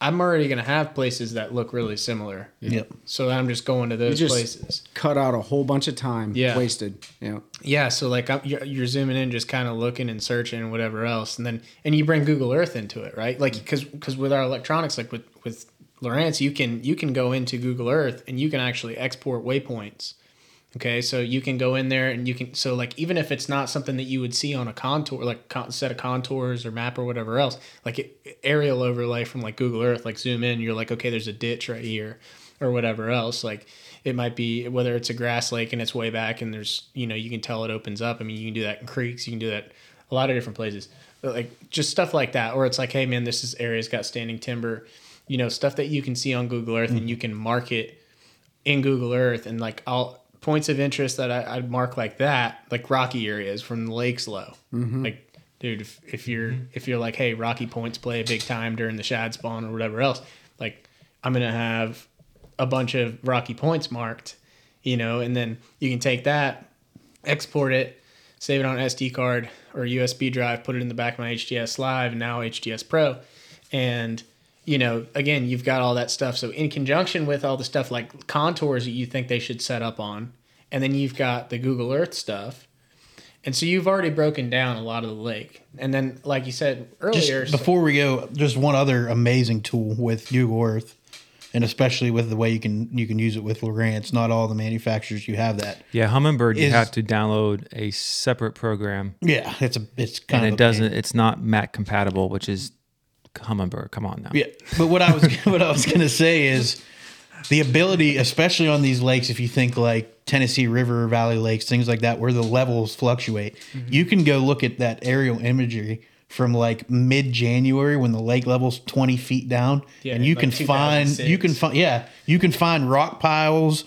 I'm already gonna have places that look really similar. Yep. So I'm just going to those just- places. Cut out a whole bunch of time. Yeah. Wasted. Yeah. Yeah. So like I'm, you're, you're zooming in, just kind of looking and searching and whatever else, and then and you bring Google Earth into it, right? Like because because with our electronics, like with with Lowrance, you can you can go into Google Earth and you can actually export waypoints. Okay, so you can go in there and you can so like even if it's not something that you would see on a contour like con- set of contours or map or whatever else, like it, aerial overlay from like Google Earth, like zoom in, you're like okay, there's a ditch right here or whatever else. Like it might be whether it's a grass lake and it's way back and there's you know you can tell it opens up. I mean you can do that in creeks, you can do that a lot of different places, but like just stuff like that. Or it's like hey man, this is area's got standing timber, you know stuff that you can see on Google Earth and you mm-hmm. can mark it in Google Earth and like all points of interest that I, I'd mark like that, like rocky areas from the lakes low. Mm-hmm. Like, dude, if, if mm-hmm. you're if you're like, hey, rocky points play a big time during the shad spawn or whatever else, like I'm gonna have a bunch of rocky points marked, you know, and then you can take that, export it, save it on SD card or USB drive, put it in the back of my HDS Live and now HDS Pro, and you know, again, you've got all that stuff. So in conjunction with all the stuff like contours that you think they should set up on, and then you've got the Google Earth stuff. And so you've already broken down a lot of the lake. And then like you said Just earlier, before we go, just one other amazing tool with Google Earth, and especially with the way you can you can use it with Lowrance. Not all the manufacturers you have that. Yeah, Humminbird, you have to download a separate program, Yeah, it's a it's kind and of it doesn't. It's not Mac compatible, which is Humminbird. Come on now. Yeah, but what I was what I was gonna say is the ability, especially on these lakes, if you think like Tennessee River Valley lakes, things like that, where the levels fluctuate, Mm-hmm. you can go look at that aerial imagery from like mid January when the lake level's twenty feet down, Yeah, and you like can find you can find yeah you can find rock piles,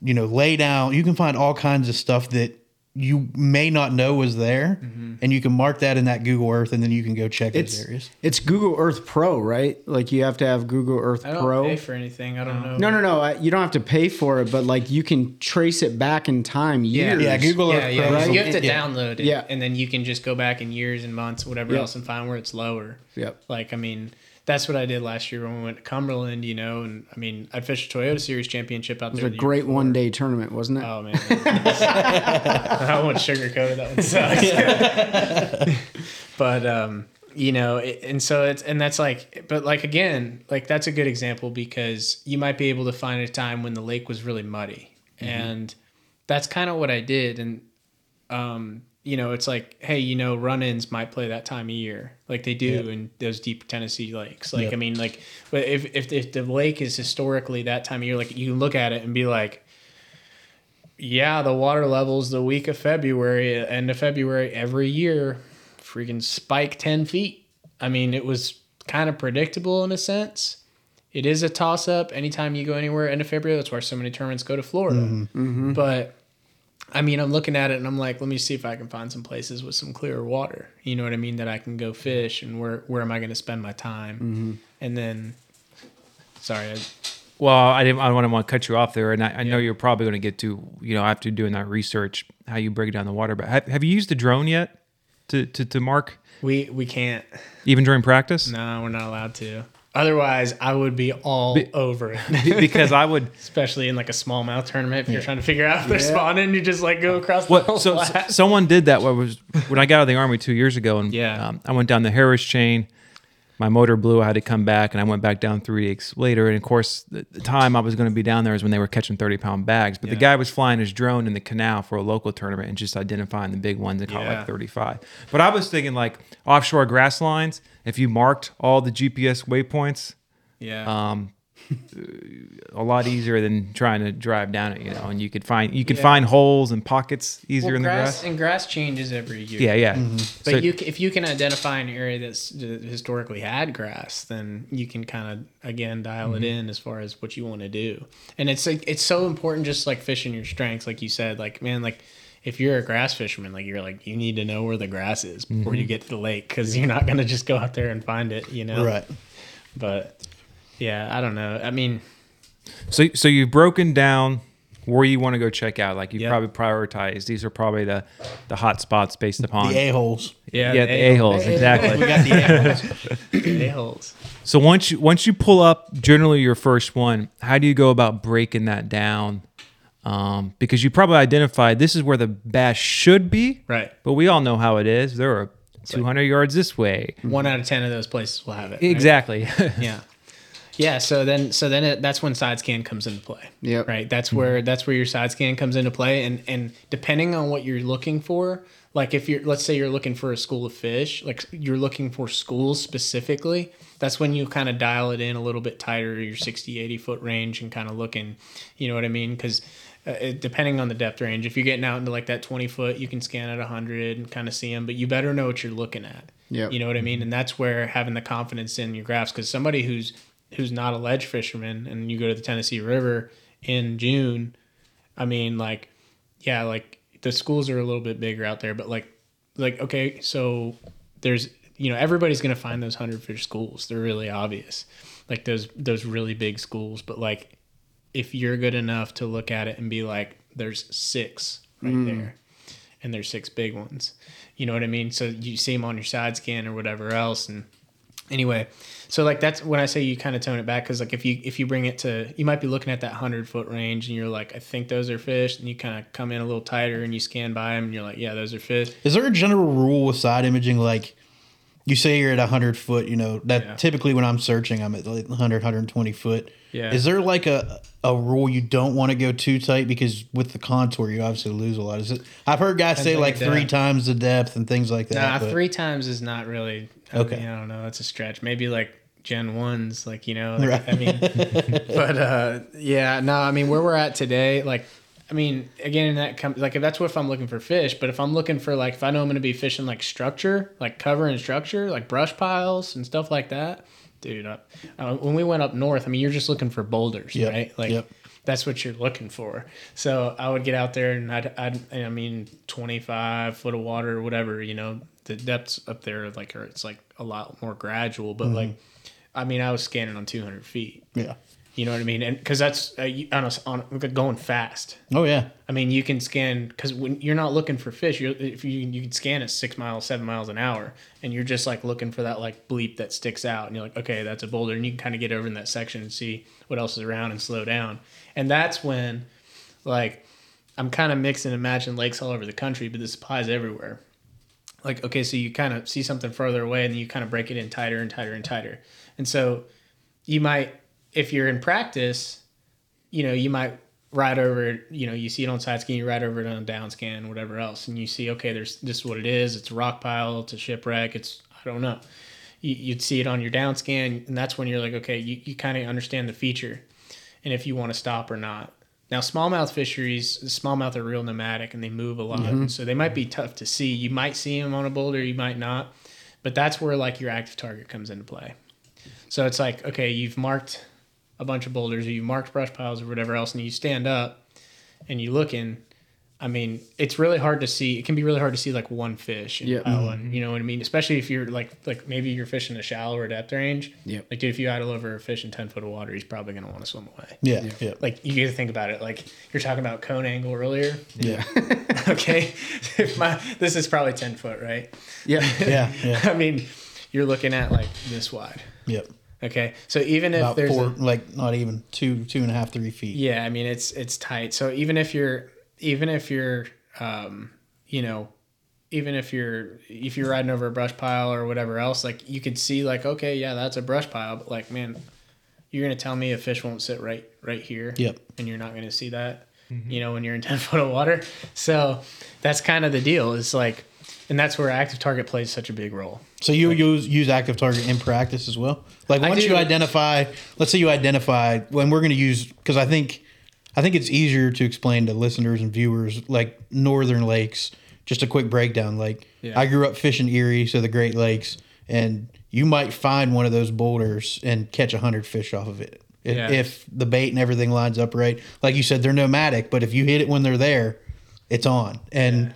you know, lay down. You can find all kinds of stuff that you may not know was there, Mm-hmm. and you can mark that in that Google Earth, and then you can go check It's those areas. it's Google Earth Pro, right? Like you have to have Google Earth I don't Pro. pay for anything. I don't know. no, no, no. I- You don't have to pay for it, but like you can trace it back in time. Yeah. Years. Yeah, Google Yeah, Earth yeah. Pro. You have to Yeah. download it, Yeah. and then you can just go back in years and months, whatever Yep. else, and find where it's lower. Yep. Like, I mean, that's what I did last year when we went to Cumberland, you know, and I mean, I fished a Toyota Series championship out there. It there. was a the great one day tournament, wasn't it? Oh man, I won't sugarcoat it. That one sucks. but um, you know, it, and so it's and that's like, but like again, like that's a good example because you might be able to find a time when the lake was really muddy, and that's kind of what I did. And um, you know, it's like, hey, you know, run-ins might play that time of year, like they do in those deep Tennessee lakes. Like, Yep. I mean, like, but if, if if the lake is historically that time of year, like you look at it and be like yeah, the water levels the week of February, end of February every year, freaking spike 10 feet. I mean, it was kind of predictable in a sense. It is a toss up anytime you go anywhere end of February. That's why so many tournaments go to Florida. Mm-hmm. Mm-hmm. But I mean, I'm looking at it and I'm like, let me see if I can find some places with some clearer water. You know what I mean? That I can go fish and where where am I going to spend my time? Mm-hmm. And then, sorry, I, Well, I didn't. I don't want to cut you off there, and I, I know you're probably going to get to you know after doing that research how you break down the water. But have, have you used the drone yet to, to to mark we we can't. even during practice? No, we're not allowed to. Otherwise, I would be all over it. because I would. Especially in like a smallmouth tournament, if you're trying to figure out if they're spawning, you just like go across the What? whole So, flat. so someone did that. What was when I got out of the army two years ago, and Yeah. um, I went down the Harris chain. My motor blew. I had to come back, and I went back down three weeks later. And of course, the, the time I was going to be down there is when they were catching thirty pound bags. But the guy was flying his drone in the canal for a local tournament and just identifying the big ones and caught Yeah. like thirty five. But I was thinking like offshore grass lines. If you marked all the GPS waypoints, yeah. um, a lot easier than trying to drive down it, you know. And you could find you could find holes and pockets easier well, in the grass, grass. and grass changes every year. Yeah, yeah. But So- you, if you can identify an area that's historically had grass, then you can kind of again dial it in as far as what you want to do. And it's like it's so important, just like fishing your strengths, like you said. Like man, like if you're a grass fisherman, like you're like you need to know where the grass is before you mm-hmm. get to the lake because you're not gonna just go out there and find it, you know. Right. But yeah, I don't know. I mean, So so you've broken down where you want to go check out. Like you Yep. probably prioritize. These are probably the the hot spots based upon The a holes. yeah, yeah, the a holes We exactly. got the a holes. a holes. so once you once you pull up generally your first one, how do you go about breaking that down? Um, because you probably identified this is where the bass should be, Right. But we all know how it is. There are 200 yards this way. One out of ten of those places will have it. right? Exactly. yeah yeah so then so then it, that's when side scan comes into play Yeah. right that's where that's where your side scan comes into play and and depending on what you're looking for like if you're let's say you're looking for a school of fish like you're looking for schools specifically that's when you kind of dial it in a little bit tighter your 60 80 foot range and kind of looking you know what i mean because uh, depending on the depth range if you're getting out into like that 20 foot you can scan at 100 and kind of see them but you better know what you're looking at. Yep. you know what i mean? And that's where having the confidence in your graphs because somebody who's who's not a ledge fisherman and you go to the tennessee river in june i mean like yeah like the schools are a little bit bigger out there but like like okay so there's you know everybody's gonna find those hundred fish schools. They're really obvious. Like those those really big schools but like if you're good enough to look at it and be like there's six right mm. there and there's six big ones you know what i mean so you see them on your side scan or whatever else and anyway so like that's when i say you kind of tone it back because like if you if you bring it to you might be looking at that 100 foot range and you're like i think those are fish and you kind of come in a little tighter and you scan by them and you're like yeah those are fish Is there a general rule with side imaging? Like, you say you're at 100 foot, you know, that Yeah. typically when I'm searching, I'm at like 100, 120 foot. Yeah. Is there like a, a rule you don't want to go too tight? Because with the contour, you obviously lose a lot. Is it? I've heard guys say Depends like three depth. times the depth and things like that. Nah, but- three times is not really. I Okay. mean, I don't know. That's a stretch. Maybe like Gen ones, like you know. Like, Right. I mean, but uh, yeah, no. I mean, where we're at today, like, I mean, again, that comes like if that's what if I'm looking for fish, but if I'm looking for like if I know I'm going to be fishing like structure, like cover and structure, like brush piles and stuff like that, dude. Uh, uh, when we went up north, I mean, you're just looking for boulders, Yep, right? Like. yep. That's what you're looking for. So I would get out there and I'd, I'd I mean, 25 foot of water or whatever, you know, the depths up there, like, are, it's like a lot more gradual, but like, I mean, I was scanning on 200 feet, yeah. You know what I mean? And cause that's uh, you- on, a, on going fast. Oh yeah. I mean, you can scan because when you're not looking for fish, you're, if you you can scan at six miles, seven miles an hour, and you're just like looking for that like bleep that sticks out, and you're like, okay, that's a boulder, and you can kind of get over in that section and see what else is around and slow down, and that's when, like, I'm kind of mixing and matching lakes all over the country, but this applies everywhere. Like, okay, so you kind of see something further away, and then you kind of break it in tighter and tighter and tighter, and so you might, if you're in practice, you know, you might ride over it, you know, you see it on side scan, you ride over it on down scan, whatever else, and you see, okay, there's this is what it is. It's a rock pile, it's a shipwreck, it's I don't know. You, you'd see it on your down scan, and that's when you're like, okay, you, you kind of understand the feature and if you want to stop or not. Now, smallmouth fisheries, smallmouth are real nomadic and they move a lot, mm-hmm. so they might be tough to see. You might see them on a boulder, you might not, but that's where like your active target comes into play. So it's like, okay, you've marked a bunch of boulders, or you've marked brush piles or whatever else, and you stand up and you look in. I mean, it's really hard to see. It can be really hard to see like one fish. In Yeah. a pile, and you know what I mean. Especially if you're like like maybe you're fishing a shallower depth range. Yep. Like, dude, if you idle over a fish in ten foot of water, he's probably gonna want to swim away. Yeah. Yeah. Like you got to think about it. Like you're talking about cone angle earlier. Yeah. okay, if my this is probably ten foot, right? Yeah. Yeah. Yeah. I mean, you're looking at like this wide. Yep. Okay, so even if About there's four, a, like not even two, two and a half, three feet. yeah, I mean it's it's tight. So even if you're even if you're um, you know even if you're if you're riding over a brush pile or whatever else, like you could see like okay, yeah, that's a brush pile, but like man, you're gonna tell me a fish won't sit right right here. Yep. And you're not gonna see that, you know, when you're in ten foot of water. So that's kind of the deal. It's like, and that's where active target plays such a big role. So you use use active target in practice as well. Like once you identify, let's say you identify when we're going to use because I think I think it's easier to explain to listeners and viewers like northern lakes. Just a quick breakdown. Like Yeah. I grew up fishing Erie, so the Great Lakes, and you might find one of those boulders and catch a hundred fish off of it if, Yeah. if the bait and everything lines up right. Like you said, they're nomadic, but if you hit it when they're there, it's on. And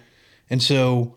and so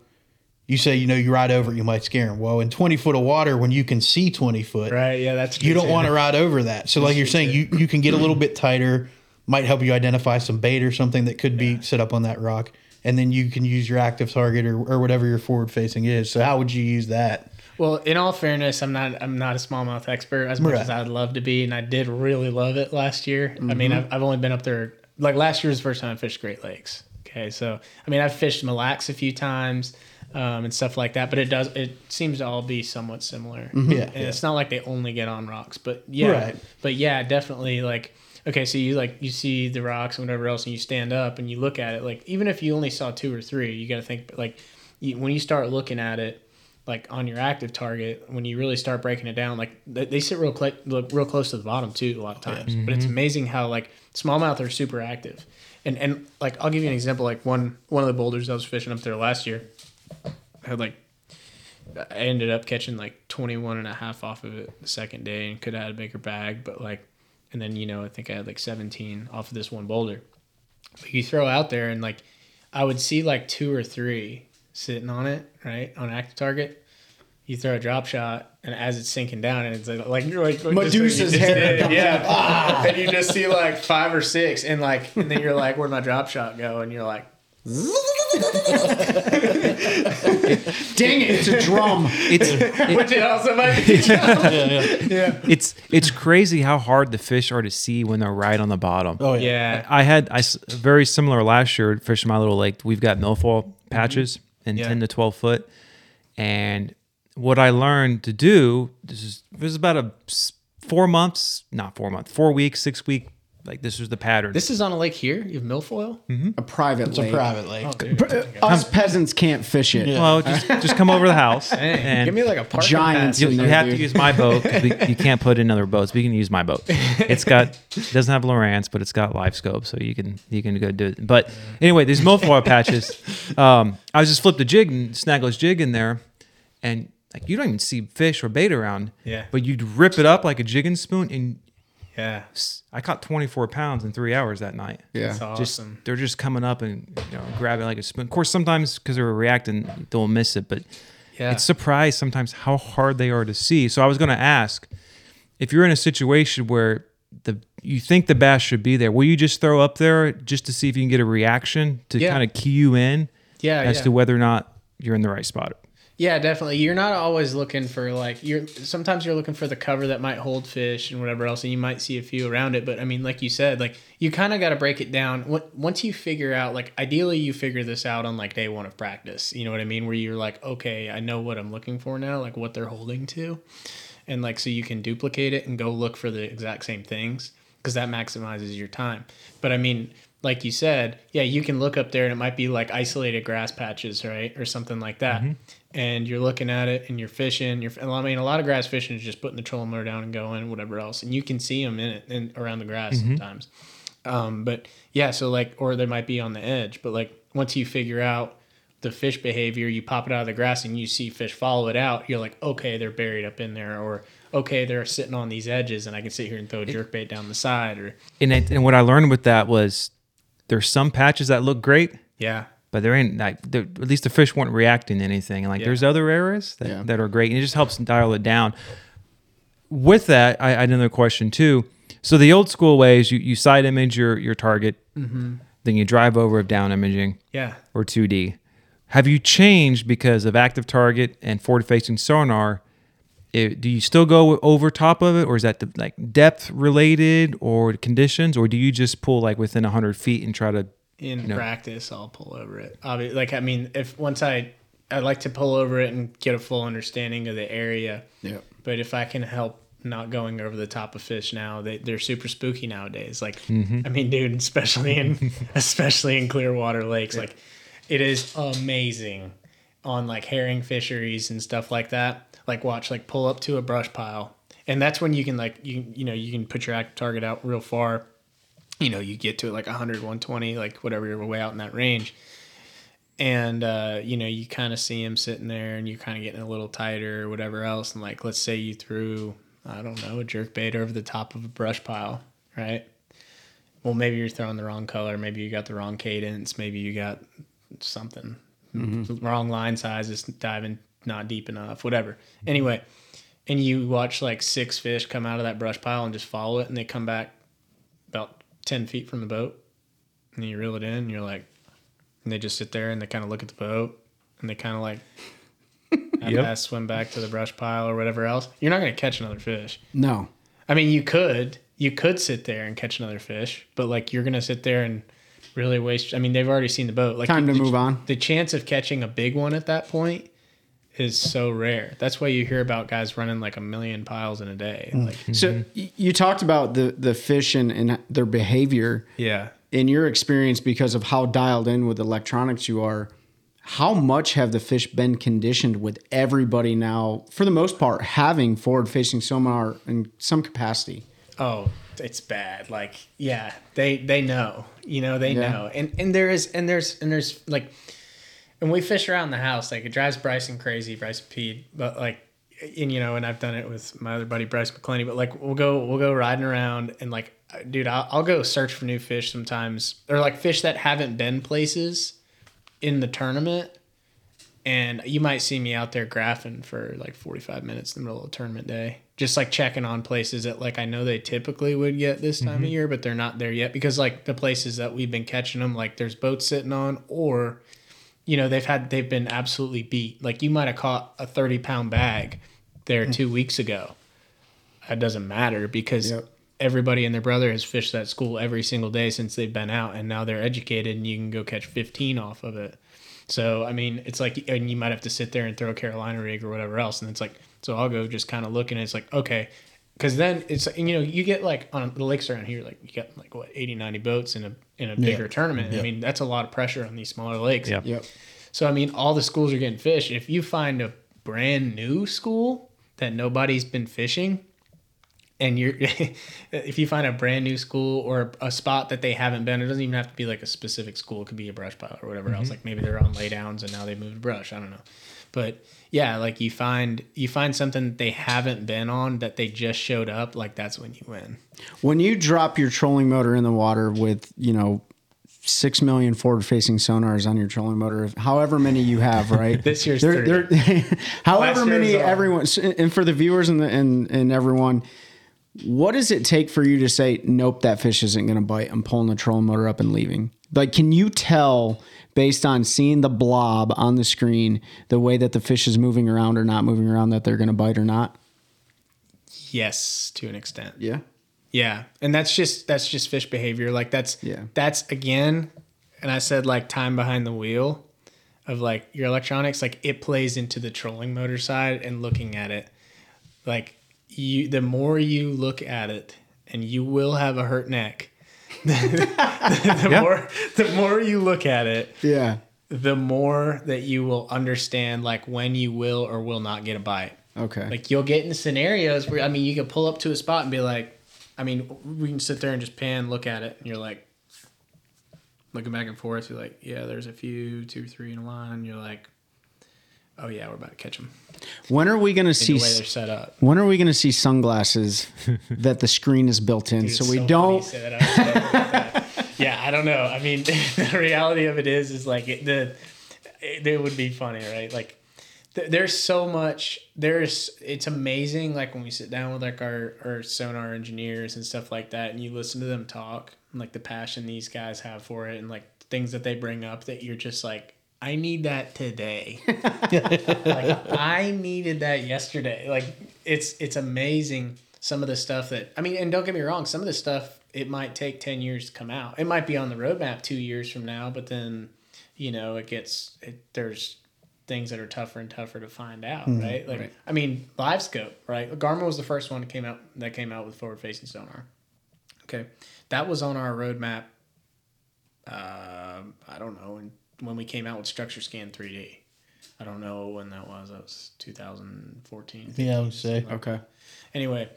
you say you know you ride over it, you might scare them. Well, in twenty foot of water, when you can see twenty foot, Right? Yeah, that's you don't want to ride over that. So like you're saying, you you can get a little bit tighter, might help you identify some bait or something that could be set up on that rock, and then you can use your active target or, or whatever your forward facing is. So how would you use that? Well, in all fairness, I'm not I'm not a smallmouth expert as much Right. as I'd love to be, and I did really love it last year. I mean, Mm-hmm. I've, I've only been up there like last year was the first time I fished Great Lakes. Okay, so I mean, I've fished Mille Lacs a few times um, and stuff like that, but it does it seems to all be somewhat similar. Yeah, and it's not like they only get on rocks, but yeah, Right. but yeah, definitely like. Okay, so you like you see the rocks and whatever else, and you stand up and you look at it. Like even if you only saw two or three, you got to think like you, when you start looking at it, like on your active target, when you really start breaking it down, like they, they sit real cl- look real close to the bottom too a lot of times. But it's amazing how like smallmouth are super active, and and like I'll give you an example. Like one one of the boulders I was fishing up there last year, I had like I ended up catching like 21 and a half off of it the second day and could have had a bigger bag, but like, and then, you know, I think I had like 17 off of this one boulder. But you throw out there and like, I would see like two or three sitting on it, right? On active target. You throw a drop shot and as it's sinking down and it's like, like you're like, Medusa's you just hair did, yeah. and you just see like five or six and like, and then you're like, where'd my drop shot go? And you're like, Dang it, it's a drum. It's which it also might be. it's it's crazy how hard the fish are to see when they're right on the bottom. Oh yeah, Yeah. I had I very similar last year fishing my little lake. We've got milfoil mm-hmm. patches in Yeah. ten to twelve foot, and what I learned to do this is this is about a four months, not four months, four weeks, six week. Like this was the pattern. This is on a lake here. You have milfoil. A private it's a private lake. Us peasants can't fish it. well, just just come over to the house and give me like a parking Giants pass. You, in you there, have to use my boat. 'cause we, you can't put in other boats. We can use my boat. It's got it doesn't have Lowrance, but it's got live scope, so you can you can go do it. But anyway, these milfoil patches. Um, I was just flipped a jig and snagless jig in there, and like you don't even see fish or bait around. Yeah. But you'd rip it up like a jigging spoon, and Yeah, s- I caught 24 pounds in three hours that night. Yeah. that's Just awesome. they're just coming up and you know grabbing like a spoon. Of course, sometimes because they're reacting, they'll miss it, but yeah, it's surprised sometimes how hard they are to see. So I was going to ask if you're in a situation where the you think the bass should be there, will you just throw up there just to see if you can get a reaction to Yeah. kind of key you in yeah, as yeah. to whether or not you're in the right spot? Yeah, definitely. You're not always looking for like you're sometimes you're looking for the cover that might hold fish and whatever else, and you might see a few around it. But I mean, like you said, like you kind of got to break it down. Once you figure out, like ideally, you figure this out on like day one of practice. You know what I mean? Where you're like, okay, I know what I'm looking for now, like what they're holding to, and like so you can duplicate it and go look for the exact same things because that maximizes your time. But I mean, like you said, yeah, you can look up there and it might be like isolated grass patches, right, or something like that. Mm-hmm. And you're looking at it and you're fishing. You're, I mean, a lot of grass fishing is just putting the trolling motor down and going, whatever else, and you can see them in it and around the grass sometimes. Um, but yeah, so like, or they might be on the edge. But like, once you figure out the fish behavior, you pop it out of the grass and you see fish follow it out. You're like, okay, they're buried up in there, or okay, they're sitting on these edges, and I can sit here and throw a jerk bait down the side, or And it, and what I learned with that was there's some patches that look great, yeah, but there ain't like at least the fish weren't reacting to anything. And like Yeah. there's other areas that, Yeah. that are great, and it just helps dial it down. With that, I, I had another question too. So the old school ways, you, you side image your your target, mm-hmm. then you drive over of down imaging yeah. or 2D. Have you changed because of active target and forward facing sonar? it, do you still go over top of it, or is that the, like depth related, or conditions, or do you just pull like within hundred feet and try to? In know. practice i'll pull over it. Obvi- like i mean if once i i like to pull over it and get a full understanding of the area. Yeah. but if i can help not going over the top of fish now they, they're super spooky nowadays. Like Mm-hmm. i mean dude especially in especially in clear water lakes like it is amazing on like herring fisheries and stuff like that. Like watch like pull up to a brush pile. And that's when you can like you you know you can put your active target out real far you know you get to it like 100 120 like whatever you're way out in that range. And uh, you know you kind of see him sitting there and you're kind of getting a little tighter or whatever else. And like let's say you threw i don't know a jerk bait over the top of a brush pile right? Well maybe you're throwing the wrong color. Maybe you got the wrong cadence. Maybe you got something wrong line size is diving not deep enough whatever. Anyway and you watch like six fish come out of that brush pile and just follow it and they come back 10 feet from the boat and you reel it in and you're like and they just sit there and they kind of look at the boat and they kind of like have Yep. swim back to the brush pile or whatever else you're not going to catch another fish No. i mean you could you could sit there and catch another fish but like you're going to sit there and really waste i mean they've already seen the boat like Time to the- move on. the chance of catching a big one at that point is so rare. That's why you hear about guys running like a million piles in a day. Mm. Like So mm-hmm. y- you talked about the the fish and, and their behavior. Yeah. In your experience because of how dialed in with electronics you are. How much have the fish been conditioned with everybody now, for the most part, having forward facing sonar in some capacity? oh it's bad. Like yeah they they know. You know they Yeah. know. And and there is and there's and there's like when we fish around the house. Like it drives bryson crazy bryson peed but like and you know and i've done it with my other buddy bryce mcclenny but like we'll go we'll go riding around and like dude I'll, I'll go search for new fish sometimes. Or like fish that haven't been places in the tournament. And you might see me out there graphing for like 45 minutes in the middle of tournament day. Just like checking on places that like i know they typically would get this time of mm-hmm. year but they're not there yet. Because like the places that we've been catching them like there's boats sitting on or you know they've had they've been absolutely beat. Like you might have caught a 30 pound bag there mm. two weeks ago. It doesn't matter because Yep. everybody and their brother has fished that school every single day since they've been out and now they're educated and you can go catch 15 off of it. So i mean it's like and you might have to sit there and throw a carolina rig or whatever else and it's like so i'll go just kind of looking and it's like okay because then it's you know you get like on the lakes around here like you got like what 80 90 boats in a in a bigger tournament i mean that's a lot of pressure on these smaller lakes Yeah. Yep. so I mean, all the schools are getting fish. If you find a brand new school that nobody's been fishing, and you're if you find a brand new school or a spot that they haven't been, it doesn't even have to be like a specific school. It could be a brush pile or whatever else. Like maybe they're on laydowns and now they moved to brush. I don't know, but yeah, like you find you find something that they haven't been on that they just showed up. Like that's when you win. When you drop your trolling motor in the water with, you know, six million forward facing sonars on your trolling motor, however many you have, right? This year's they're- however many uh, everyone, and for the viewers and the, and, and everyone, what does it take for you to say, nope, that fish isn't going to bite? I'm pulling the trolling motor up and leaving. Like, can you tell based on seeing the blob on the screen, the way that the fish is moving around or not moving around, that they're going to bite or not? Yes, to an extent. Yeah. Yeah, and that's just that's just fish behavior. Like that's Yeah. that's again, and I said like time behind the wheel of like your electronics. Like it plays into the trolling motor side and looking at it. Like you, the more you look at it, and you will have a hurt neck. the more the more you look at it, Yeah. the more that you will understand like when you will or will not get a bite. Okay. Like you'll get in scenarios where I mean you can pull up to a spot and be like, I mean we can sit there and just pan, look at it, and you're like looking back and forth. You're like, yeah, there's a few, two, three in a line. And you're like, oh yeah, we're about to catch them. when are we going to see? The see? way they're set up. When are we going to see sunglasses that the screen is built in, Dude, so we funny don't? you say. I was thinking about that. yeah, I don't know. I mean, the reality of it is, is like it, the it, it would be funny, right? Like th- there's so much. There's it's amazing. Like when we sit down with like our our sonar engineers and stuff like that, and you listen to them talk, and like the passion these guys have for it, and like things that they bring up that you're just like I need that today. like I needed that yesterday. Like it's it's amazing some of the stuff that I mean, and don't get me wrong, some of the stuff it might take ten years to come out. It might be on the roadmap two years from now, but then you know it gets it, there's things that are tougher and tougher to find out, right? Like right. I mean, LiveScope, right? Garmin was the first one that came out that came out with forward facing sonar. Okay, that was on our roadmap. Um, I don't know, and when we came out with Structure Scan 3D. I don't know when that was. That was 2014. Yeah, I would say. Okay. Anyway,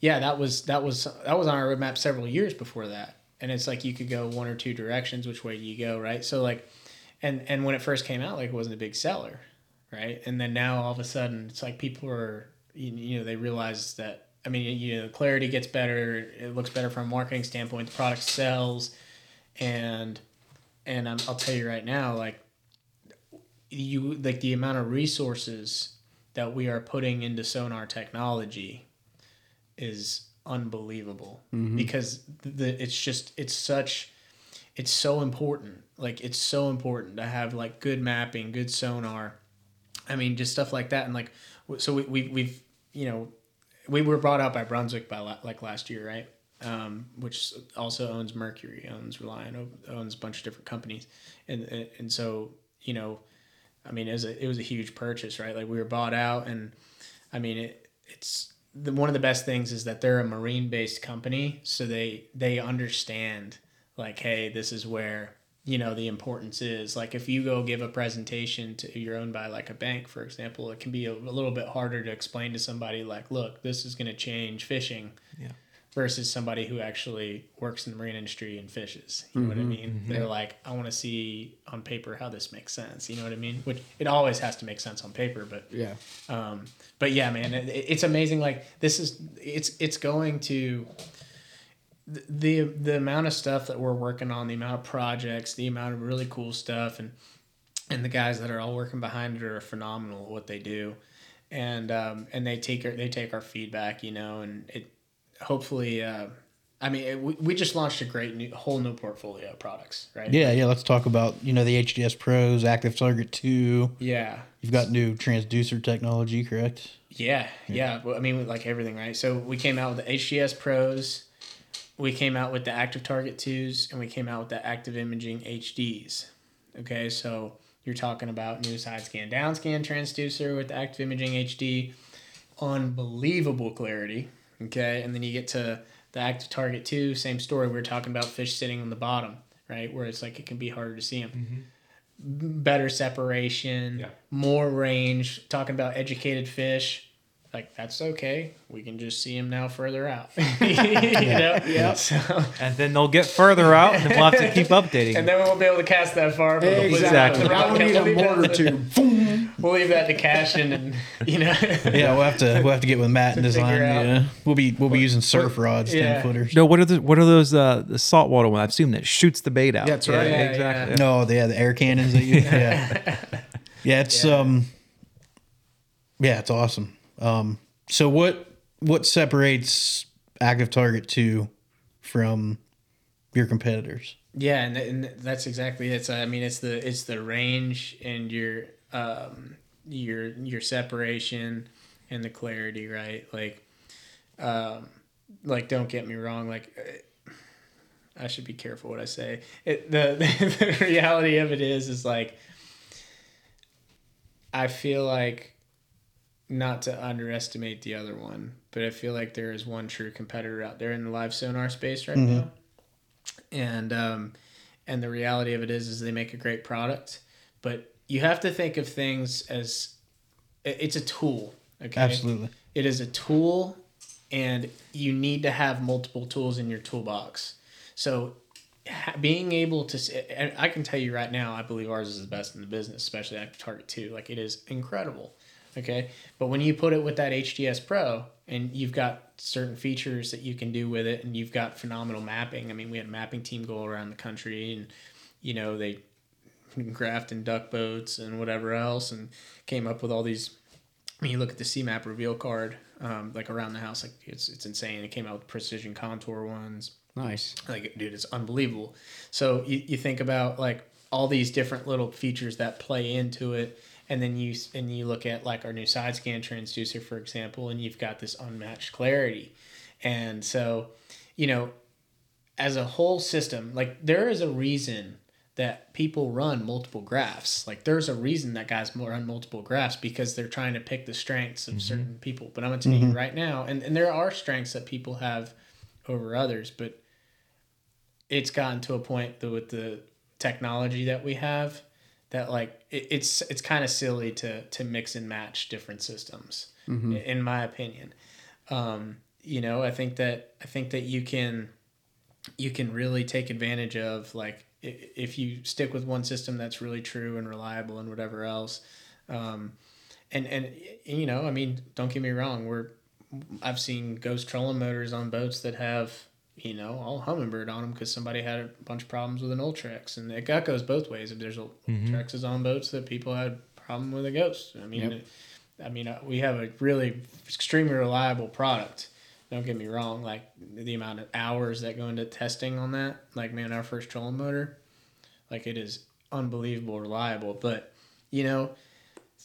yeah, that was that was that was on our roadmap several years before that, and it's like you could go one or two directions. Which way do you go, right? So like, and and when it first came out, like it wasn't a big seller, right? And then now all of a sudden, it's like people are you, you know they realize that I mean you know clarity gets better, it looks better from a marketing standpoint, the product sells, and and I'm, I'll tell you right now, like you like the amount of resources that we are putting into sonar technology is unbelievable. Mm-hmm. Because the it's just it's such it's so important. Like it's so important to have like good mapping good sonar. I mean just stuff like that. And like so we, we we've you know we were brought out by brunswick by la- like last year right um, which also owns mercury owns Relion owns a bunch of different companies and and, and so you know I mean, it was a it was a huge purchase, right? Like we were bought out, and I mean, it it's the, one of the best things is that they're a marine based company, so they they understand like, hey, this is where you know the importance is. Like if you go give a presentation to you're owned by like a bank, for example, it can be a, a little bit harder to explain to somebody like, look, this is going to change fishing. Yeah. Versus somebody who actually works in the marine industry and fishes. You know what I mean? They're like, I want to see on paper how this makes sense. You know what I mean? Which it always has to make sense on paper, but Yeah. um, but yeah, man, it, it's amazing. Like this is it's it's going to the, the the amount of stuff that we're working on, the amount of projects, the amount of really cool stuff, and and the guys that are all working behind it are phenomenal at what they do, and um, and they take our, they take our feedback, you know, and it hopefully. Uh, I mean, it, we, we just launched a great new whole new portfolio of products, right? Yeah, yeah. Let's talk about you know the HDS Pros, Active Target Two. Yeah. You've got new transducer technology, correct? Yeah, yeah. Well, I mean, like everything, right? So we came out with the HDS Pros, we came out with the Active Target 2s, and we came out with the Active Imaging HDs. Okay, so you're talking about new side scan, down scan transducer with the Active Imaging HD, unbelievable clarity. Okay, and then you get to the Active Target 2, same story. We were talking about fish sitting on the bottom, right? Where it's like it can be harder to see them mm-hmm. better separation, Yeah. more range. Talking about educated fish, like that's okay. We can just see them now further out. you know, yeah. So, And then they'll get further out, and we'll have to keep updating. and then we won't be able to cast that far. But we'll leave Exactly. that- Now we need we'll a leave that- mortar tube. We'll leave that to Cashion, and you know. Yeah, we'll have to we'll have to get with Matt and design. Yeah, we'll be we'll be using surf rods, Yeah. ten footers. no, what are the what are those uh the saltwater one? I've seen that shoots the bait out. Yeah, that's right. Yeah, exactly. No, they have the air cannons that you. Yeah, yeah, it's Yeah. um, yeah, it's awesome. Um, so what what separates Active Target Two from your competitors? Yeah, and, and that's exactly it. So, I mean, it's the it's the range and your um your your separation and the clarity, right? Like, um, like don't get me wrong. Like, uh, I should be careful what I say. It, the the reality of it is is like, I feel like not to underestimate the other one, but I feel like there is one true competitor out there in the live sonar space right now. And um, and the reality of it is is they make a great product but you have to think of things as it's a tool okay? Absolutely. it is a tool and you need to have multiple tools in your toolbox. So being able to and i can tell you right now i believe ours is the best in the business especially at target 2 like it is incredible okay but when you put it with that hds pro and you've got certain features that you can do with it and you've got phenomenal mapping i mean we had a mapping team go around the country and you know they graphed in duck boats and whatever else and came up with all these I mean, you look at the CMAP reveal card, um, like around the house, like it's it's insane. It came out with precision contour ones. Nice. Like, dude, it's unbelievable. So you, you think about like all these different little features that play into it and then you and you look at like our new side scan transducer for example and you've got this unmatched clarity. And so you know as a whole system like there is a reason that people run multiple graphs. Like there's a reason that guys run multiple graphs because they're trying to pick the strengths of mm-hmm. certain people. But i'm going to tell you mm-hmm. right now and, and there are strengths that people have over others but it's gotten to a point that with the technology that we have that like it, it's it's kind of silly to to mix and match different systems i- in my opinion. Um, you know i think that i think that you can you can really take advantage of like if you stick with one system that's really true and reliable and whatever else um, and and you know i mean don't get me wrong we're i've seen ghost trolling motors on boats that have you know all Humminbird on them because somebody had a bunch of problems with an ultrex and it goes both ways. If there's ultrexes on boats that people had problem with a ghost. I mean it- i mean uh, we have a really extremely reliable product. Don't get me wrong like the amount of hours that go into testing on that like man our first trolling motor like it is unbelievable reliable. But you know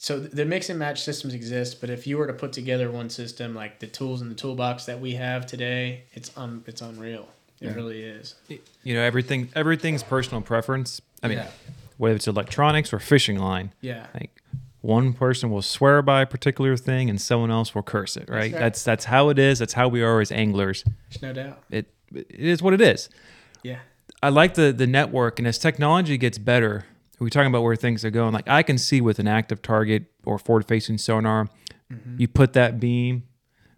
so the mix and match systems exist but if you were to put together one system like the tools in the toolbox that we have today it's un, it's unreal it really is You know, everything everything's personal preference. I mean, Yeah. whether it's electronics or fishing line. yeah Like one person will swear by a particular thing and someone else will curse it, right? right. That's that's how it is. That's how we are as anglers. there's no doubt It it is what it is. yeah I like the the network, and as technology gets better, we're talking about where things are going. Like I can see with an active target or forward facing sonar, mm-hmm. you put that beam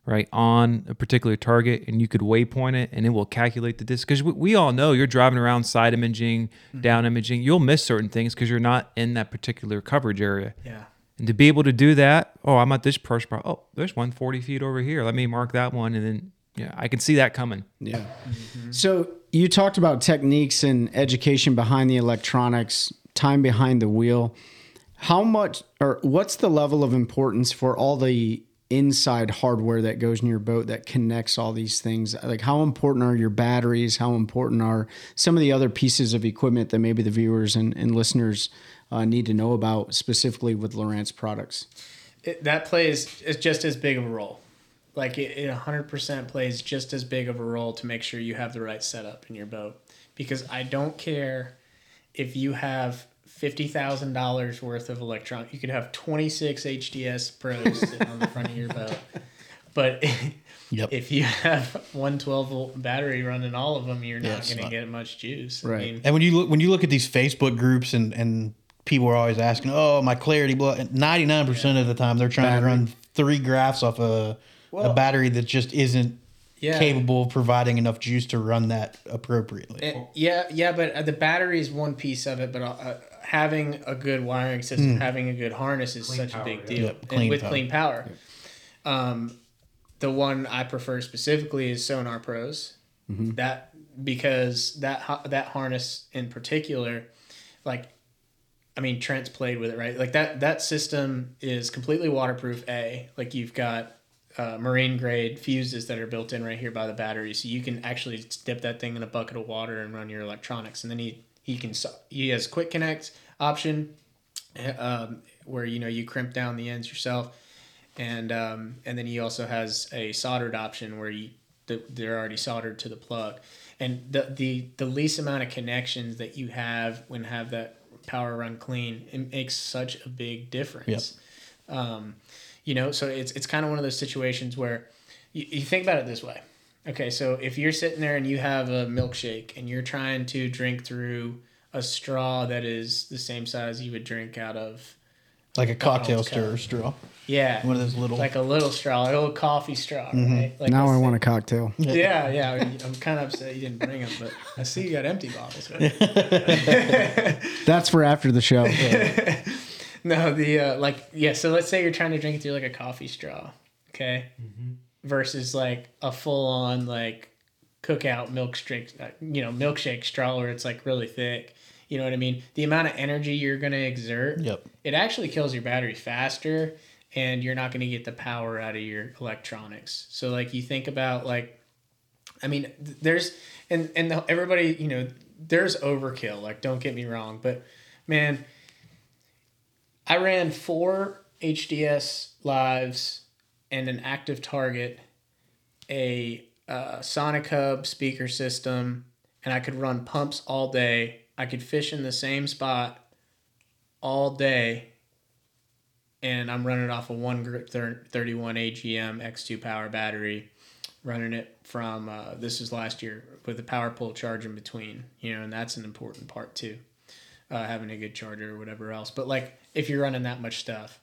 right on a particular target, and you could waypoint it, and it will calculate the distance. Because we, we all know you're driving around side imaging, mm-hmm. down imaging, you'll miss certain things because you're not in that particular coverage area. yeah And to be able to do that, oh, I'm at this pressure spot. Oh, there's one 40 feet over here. Let me mark that one, and then yeah, I can see that coming. Yeah. Mm-hmm. So you talked about techniques and education behind the electronics, time behind the wheel. How much or what's the level of importance for all the inside hardware that goes in your boat that connects all these things? Like how important are your batteries? How important are some of the other pieces of equipment that maybe the viewers and, and listeners uh, need to know about specifically with Lowrance products? it, that plays is just as big of a role. Like it, it 100% plays just as big of a role to make sure you have the right setup in your boat. Because I don't care if you have fifty thousand dollars worth of electronic. You could have 26 HDS Pros sitting on the front of your boat, but Yep. if you have one twelve volt battery running all of them, you're Yeah, not going to get much juice. Right. I mean, And when you look when you look at these Facebook groups and and people are always asking, "Oh, my clarity blow." Ninety nine percent of the time, they're trying to run three graphs off a a battery that just isn't Yeah. capable of providing enough juice to run that appropriately. Eh, yeah, yeah, but uh, the battery is one piece of it. But uh, uh, having a good wiring system, having a good harness is such a big deal. Yep, and clean with power. clean power, um, the one I prefer specifically is Sonar Pros. That because that that harness in particular, like, I mean Trent's played with it, right? Like that that system is completely waterproof. A like you've got uh, marine grade fuses that are built in right here by the battery, so you can actually dip that thing in a bucket of water and run your electronics. And then he he can he has quick connect option, um, where you know you crimp down the ends yourself, and um, and then he also has a soldered option where you th- they're already soldered to the plug, and the the the least amount of connections that you have when have that power run clean, it makes such a big difference. Um, you know, so it's it's kind of one of those situations where you, you think about it this way. Okay, so if you're sitting there and you have a milkshake and you're trying to drink through a straw that is the same size you would drink out of Like a cocktail stirrer straw. yeah, One of those little- like a little straw, a little coffee straw, mm-hmm. right? Like now I that's- want a cocktail. Yeah, yeah. I'm kind of upset you didn't bring them, but I see you got empty bottles. Right? That's for after the show. No, the uh, like yeah. So let's say you're trying to drink it through like a coffee straw, okay, versus like a full on like cookout milkshake, uh, you know, milkshake straw where it's like really thick. You know what I mean? The amount of energy you're gonna exert, Yep. it actually kills your battery faster, and you're not gonna get the power out of your electronics. So like you think about like I mean, there's and and the, everybody, you know, there's overkill. Like, don't get me wrong, but Man, I ran four HDS lives and an active target, a uh, Sonic Hub speaker system, and I could run pumps all day. I could fish in the same spot all day, and I'm running off a one group 31 AGM X2 power battery, running it from uh, this is last year with a Power-Pole charge in between, you know, and that's an important part too, uh, having a good charger or whatever else. But like if you're running that much stuff,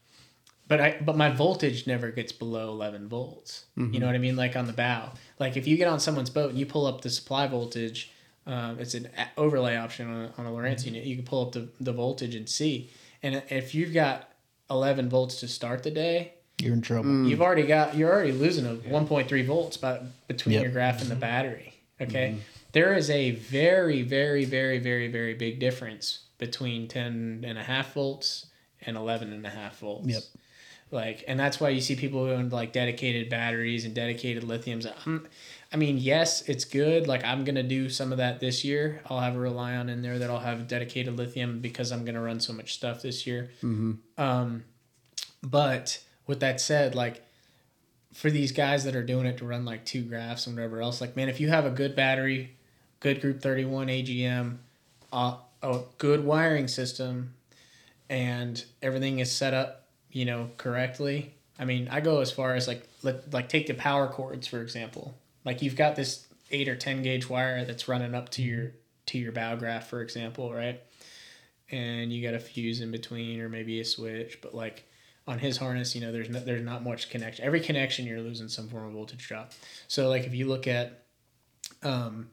but I but my voltage never gets below 11 volts. You mm-hmm. know what I mean? Like on the bow. Like if you get on someone's boat and you pull up the supply voltage, um, it's an overlay option on a, on a Lowrance mm-hmm. unit. You can pull up the, the voltage and see. And if you've got 11 volts to start the day, You're in trouble. Mm. you've already got you're already losing a 1.3 volts by, between Yep. your graph and the mm-hmm. battery. Okay, There is a very very very very very big difference between 10 and a half volts and 11 and a half volts. Yep. Like, and that's why you see people going like dedicated batteries and dedicated lithiums. I'm, I mean, yes, it's good. Like, I'm gonna do some of that this year. I'll have a Relion in there that I'll have dedicated lithium because I'm gonna run so much stuff this year. Um, but with that said, like for these guys that are doing it to run like two graphs and whatever else, like man, if you have a good battery, good Group Thirty One AGM, uh, a good wiring system, and everything is set up, you know, correctly. I mean, I go as far as like let like take the power cords for example. Like you've got this eight or ten gauge wire that's running up to your to your bow graph, for example, right? And you got a fuse in between or maybe a switch, but like on his harness, you know, there's not there's not much connection. Every connection you're losing some form of voltage drop. So like if you look at um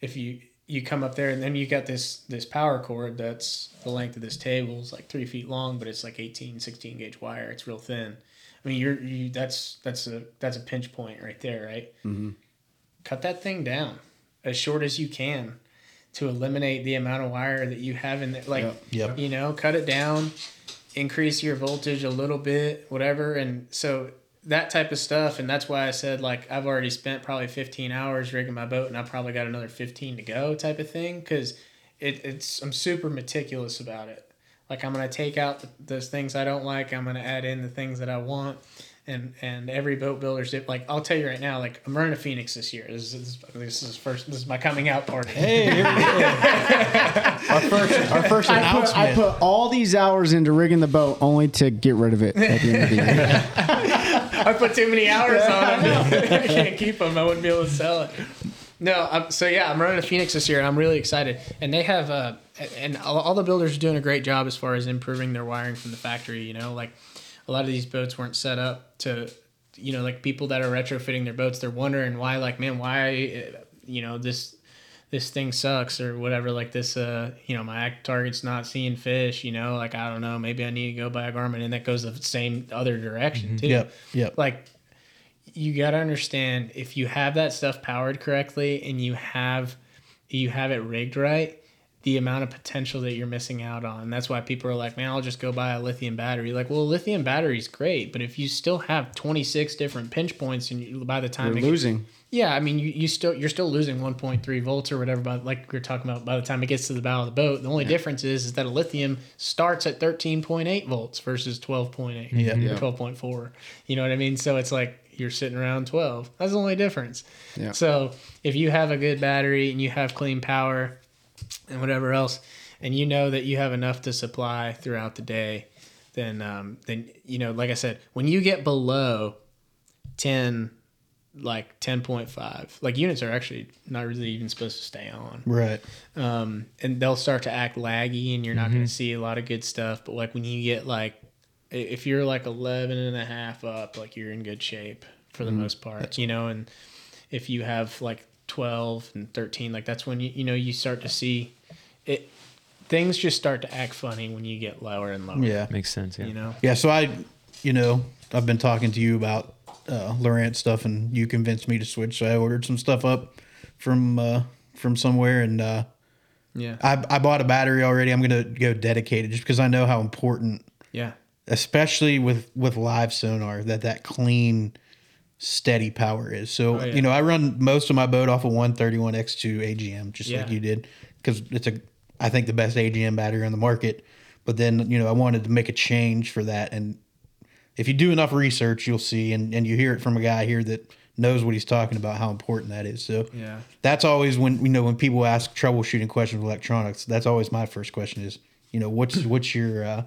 if you you come up there and then you got this this power cord that's the length of this table is like three feet long but it's like 18 16 gauge wire it's real thin i mean you're you that's that's a that's a pinch point right there right mm-hmm. cut that thing down as short as you can to eliminate the amount of wire that you have in there like Yep. you know cut it down increase your voltage a little bit whatever and so that type of stuff and that's why i said like i've already spent probably 15 hours rigging my boat and i've probably got another 15 to go type of thing because it, it's i'm super meticulous about it like i'm going to take out th- those things i don't like i'm going to add in the things that i want and and every boat builder's dip- like i'll tell you right now like i'm running a phoenix this year this is this is first this is my coming out party Hey, here we go. our first, our first I put. I put all these hours into rigging the boat only to get rid of it at the end of the year. I put too many hours on it. I can't keep them. I wouldn't be able to sell it. No, I'm, so yeah, I'm running a Phoenix this year, and I'm really excited. And they have, uh, and all, all the builders are doing a great job as far as improving their wiring from the factory. You know, like a lot of these boats weren't set up to, you know, like people that are retrofitting their boats, they're wondering why, like, man, why, uh, you know, this this thing sucks or whatever like this uh you know my act target's not seeing fish you know like i don't know maybe i need to go buy a Garmin and that goes the same other direction too Yep, yep. like you got to understand if you have that stuff powered correctly and you have you have it rigged right the amount of potential that you're missing out on that's why people are like man i'll just go buy a lithium battery like well lithium battery's great but if you still have 26 different pinch points and you, by the time You're losing. Yeah, I mean, you, you still you're still losing 1.3 volts or whatever, but like we are talking about, by the time it gets to the bow of the boat, the only difference is is that a lithium starts at 13.8 volts versus 12.8 Yeah. or Yeah. 12.4. You know what I mean? So it's like you're sitting around 12. That's the only difference. Yeah. So if you have a good battery and you have clean power and whatever else, and you know that you have enough to supply throughout the day, then um, then you know, like I said, when you get below 10 like 10.5 like units are actually not really even supposed to stay on right. um, and they'll start to act laggy and you're not going to see a lot of good stuff but like when you get like if you're like 11 and a half up like you're in good shape for the most part you know and if you have like 12 and 13 like that's when you you know you start to see it things just start to act funny when you get lower and lower Yeah. Makes sense. Yeah. you know Yeah, so I, you know, I've been talking to you about uh, stuff, and you convinced me to switch. So I ordered some stuff up from uh, from somewhere, and uh, yeah I, I bought a battery already. I'm gonna go dedicated just because I know how important, yeah especially with with live sonar, that that clean, steady power is. So Oh, yeah. you know, I run most of my boat off a 131 X2 AGM, just like you did, because it's a I think the best AGM battery on the market. But then you know I wanted to make a change for that, and if you do enough research, you'll see, and, and you hear it from a guy here that knows what he's talking about, how important that is. So Yeah. that's always when you know when people ask troubleshooting questions with electronics. That's always my first question is you know what's what's your uh,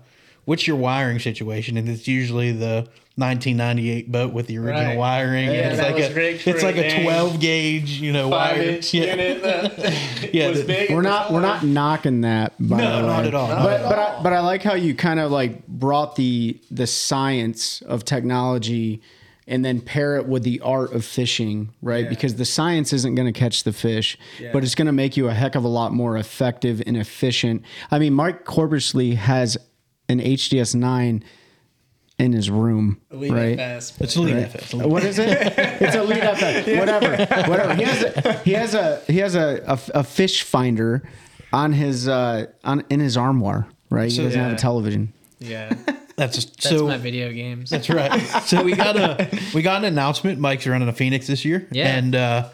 what's your wiring situation, and it's usually the 1998 boat with the original Right. wiring. Yeah, and it's like a rigged for it's like a a 12 gauge you know Five wire. inch Yeah. unit that Yeah, was big. We're not we're not knocking that. By No, the way. not at all. Not But at but I, but I like how you kind of like brought the the science of technology and then pair it with the art of fishing, right? Yeah. Because the science isn't going to catch the fish, but it's going to make you a heck of a lot more effective and efficient. I mean, Mark Corbishley has an HDS nine in his room, Elite right? FS, It's Elite FS. Elite What is it? It's a lead FS. Whatever. Whatever. He has a he has a he has a, a, a fish finder on his uh on in his armoire, right? He doesn't have a television. Yeah, That's just That's so my video games. That's right. So we got a we got an announcement. Mike's running a Phoenix this year. Yeah. And uh,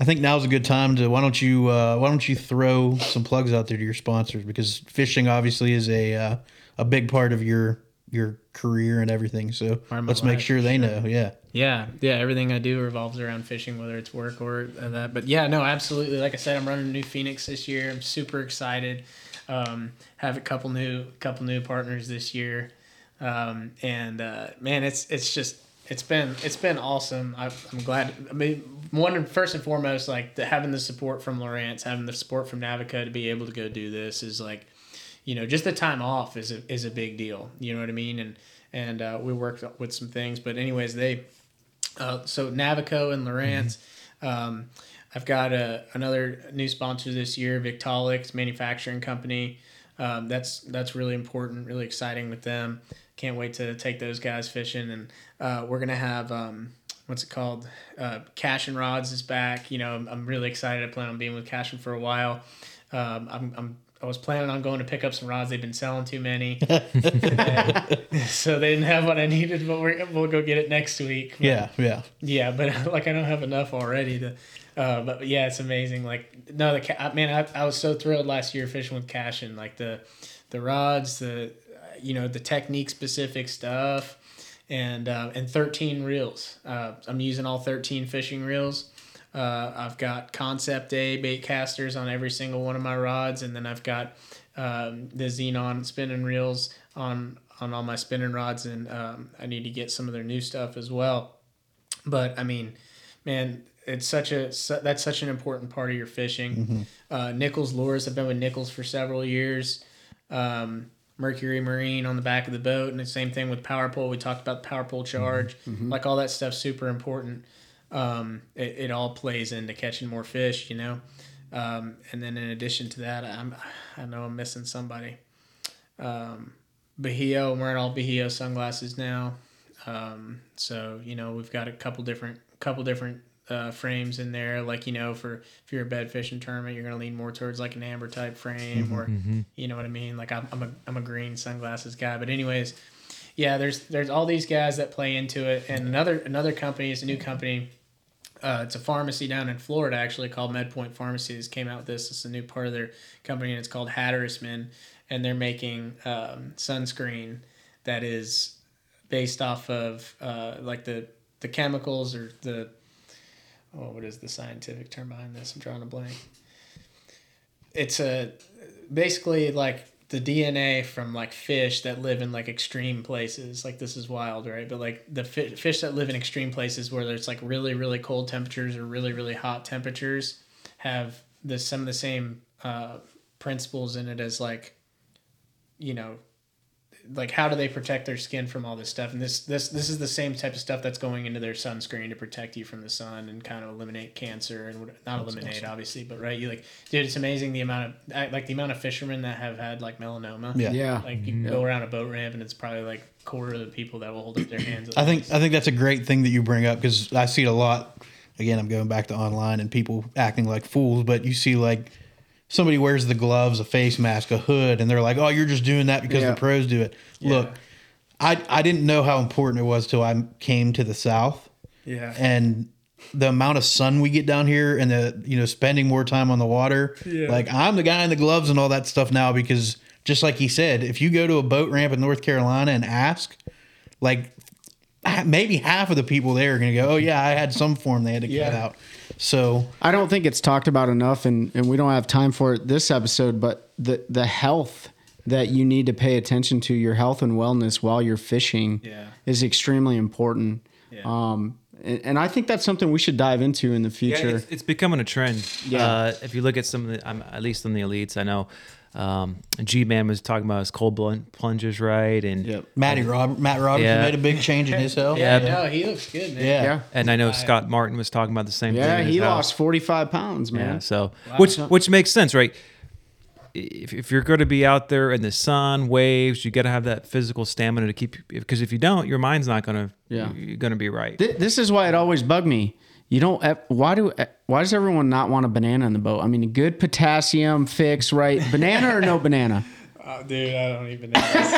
I think now's a good time to why don't you uh, why don't you throw some plugs out there to your sponsors because fishing obviously is a uh, a big part of your your career and everything. So Part of my let's make sure they know. Yeah. yeah, yeah. Everything I do revolves around fishing, whether it's work or that. But yeah, no, absolutely. Like I said, I'm running a new Phoenix this year. I'm super excited. Um, have a couple new couple new partners this year, um, and uh, man, it's it's just it's been it's been awesome. I, I'm glad. I mean, one first and foremost, like the, having the support from Lowrance, having the support from Navico to be able to go do this is like you know, just the time off is a, is a big deal. You know what I mean? And and uh, we worked with some things, but anyways, they uh, so Navico and Lowrance. Um, I've got a, another new sponsor this year, Victolix Manufacturing Company. Um, that's that's really important, really exciting with them. Can't wait to take those guys fishing, and uh, we're gonna have um, what's it called? Uh, Cashion Rods is back. You know, I'm, I'm really excited. I plan on being with Cashion for a while. Um, I'm, I'm I was planning on going to pick up some rods. They've been selling too many, so they didn't have what I needed. But we're, we'll go get it next week. Yeah. Yeah. Yeah, but like I don't have enough already to. Uh, but yeah, it's amazing. Like no, the ca- man, I, I was so thrilled last year fishing with Cashion like the, the rods, the, you know, the technique specific stuff, and uh, and thirteen reels. Uh, I'm using all thirteen fishing reels. Uh, I've got Concept A bait casters on every single one of my rods, and then I've got um, the Xenon spinning reels on on all my spinning rods, and um, I need to get some of their new stuff as well. But I mean, man, it's such a su- that's such an important part of your fishing. Uh, Nichols lures. I've been with Nichols for several years. Um, Mercury Marine on the back of the boat, and the same thing with power pole. We talked about the power pole charge, like all that stuff's super important. Um, it, it all plays into catching more fish, you know. Um, and then in addition to that, I'm I know I'm missing somebody. Um, Bajio, I'm wearing all Bajio sunglasses now. Um, so you know we've got a couple different couple different uh, frames in there. Like you know, for if you're a bed fishing tournament, you're gonna lean more towards like an amber type frame, or you know what I mean. Like I'm I'm a I'm a green sunglasses guy. But anyways, yeah, there's there's all these guys that play into it, and another another company is a new company. Uh, it's a pharmacy down in Florida actually called MedPoint Pharmacies came out with this. It's a new part of their company and it's called Hatterisman, and they're making um, sunscreen that is based off of uh, like the the chemicals or the oh what is the scientific term behind this? I'm drawing a blank. It's a basically like the DNA from like fish that live in like extreme places. Like this is wild, right? But like the fi- fish that live in extreme places where there's like really really cold temperatures or really really hot temperatures have the some of the same uh, principles in it as like you know like how do they protect their skin from all this stuff and this this this is the same type of stuff that's going into their sunscreen to protect you from the sun and kind of eliminate cancer and what- not eliminate obviously but right you like dude it's amazing the amount of like the amount of fishermen that have had like melanoma Yeah. Yeah. like you go around a boat ramp and it's probably like a quarter of the people that will hold up their hands I think I think that's a great thing that you bring up because I see it a lot. Again, I'm going back to online and people acting like fools, but you see like somebody wears the gloves, a face mask, a hood, and they're like, "Oh, you're just doing that because Yeah. the pros do it." Look, I I didn't know how important it was till I came to the South, yeah and the amount of sun we get down here and the you know spending more time on the water. Yeah. Like I'm the guy in the gloves and all that stuff now because just like he said, if you go to a boat ramp in North Carolina and ask, like maybe half of the people there are going to go, "Oh yeah, I had some form they had to cut out." So I don't think it's talked about enough, and, and we don't have time for it this episode. But the the health that you need to pay attention to, your health and wellness while you're fishing, Yeah. is extremely important. Yeah. Um, and, and I think that's something we should dive into in the Yeah, future. it's, it's becoming a trend. Yeah. Uh, if you look at some of the, um, at least on the elites, I know um, G Man was talking about his cold blood plunges, right? And Yep. Matty Rob- Matt Robertson Yeah. made a big change in his health. Yeah, no, he looks good, man. yeah. yeah, and I know Scott Martin was talking about the same thing. yeah, in his he house. lost forty five pounds, man. Yeah, so which which makes sense, right? If, if you're going to be out there in the sun, waves, you got to have that physical stamina to keep. Because if you don't, your mind's not going to. Yeah. you're going to be right. Th- this is why it always bugged me. You don't. Why do? eh, Why does everyone not want a banana in the boat? I mean, a good potassium fix, right? Banana or no banana? Oh, dude, I don't even know. it's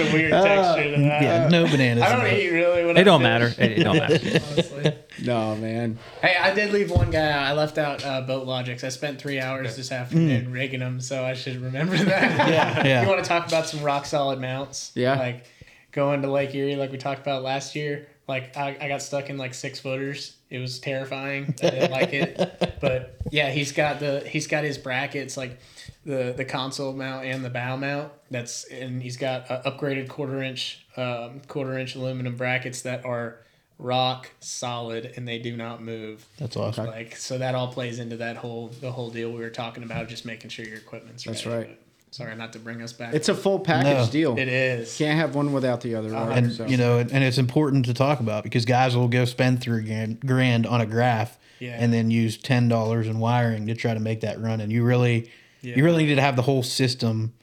a weird texture to that. Yeah, no bananas. I don't eat really. When It I don't fish, matter. It, it don't matter. honestly. No, man. Hey, I did leave one guy out. I left out uh, BoatLogix. I spent three hours this afternoon rigging them, so I should remember that. Yeah, yeah. You want to talk about some rock solid mounts? Yeah. Like going to Lake Erie, like we talked about last year. Like I, I got stuck in like six footers. It was terrifying. I didn't like it. But yeah, he's got the he's got his brackets like the the console mount and the bow mount. That's and he's got uh, upgraded quarter inch um, quarter inch aluminum brackets that are rock solid and they do not move. That's awesome. Like so that all plays into that whole the whole deal we were talking about, just making sure your equipment's That's right. Sorry, not to bring us back. It's a full package No. deal. it is. Can't have one without the other. right? and So- you know, and it's important to talk about because guys will go spend three grand, grand on a graph, Yeah. and then use ten dollars in wiring to try to make that run. And you really, Yeah. you really need to have the whole system,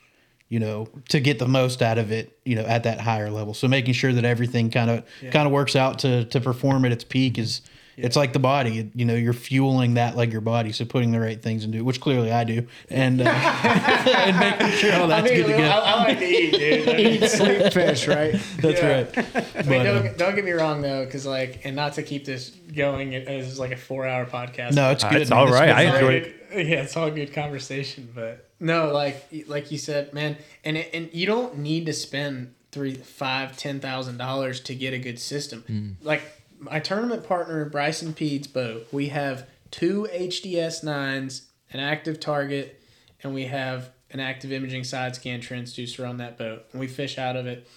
you know, to get the most out of it. You know, at that higher level. So making sure that everything kind of kind of works out to to perform at its peak is. It's like the body, you know. You're fueling that like your body, so putting the right things into it, which clearly I do, and uh, and making sure all that's I, mean, good to go. I, I like to eat, dude. I mean, eat, sleep, fish, right? That's Yeah. right. I mean, But, uh, don't, don't get me wrong though, because like, and not to keep this going as like a four-hour podcast. no, it's Uh, good. it's man. all This right. I great. enjoyed it. Yeah, it's all good conversation, but no, like like you said, man, and it, and you don't need to spend three, five, ten thousand dollars to get a good system. Like my tournament partner Bryson Pede's boat, we have two HDS nines, an active target, and we have an active imaging side scan transducer on that boat, and we fish out of it.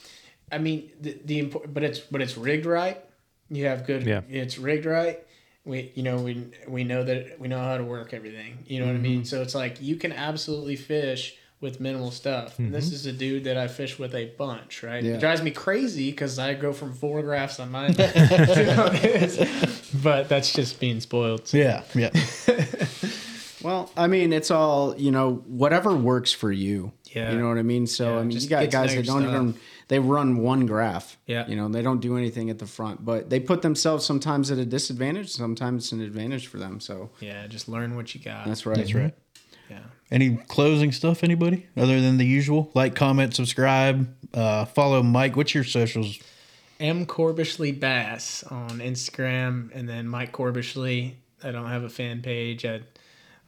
I mean, the, the import, but it's but it's rigged right. You have good. Yeah. It's rigged right. We you know we we know that we know how to work everything. You know what I mean. Mm-hmm. So it's like you can absolutely fish with minimal stuff. And this mm-hmm. is a dude that I fish with a bunch, right? Yeah. It drives me crazy because I go from four graphs on mine. to his. but that's just being spoiled. So. Yeah, yeah. Well, I mean, it's all you know. Whatever works for you. Yeah. You know what I mean. So Yeah, I mean, you got guys that don't stuff. even. They run one graph. Yeah. You know, they don't do anything at the front, but they put themselves sometimes at a disadvantage. Sometimes it's an advantage for them. So Yeah, just learn what you got. that's right. That's right. Yeah. Any closing stuff, anybody, other than the usual? Like, comment, subscribe, uh, follow Mike. What's your socials? M Corbishley Bass on Instagram, and then Mike Corbishley. I don't have a fan page. I,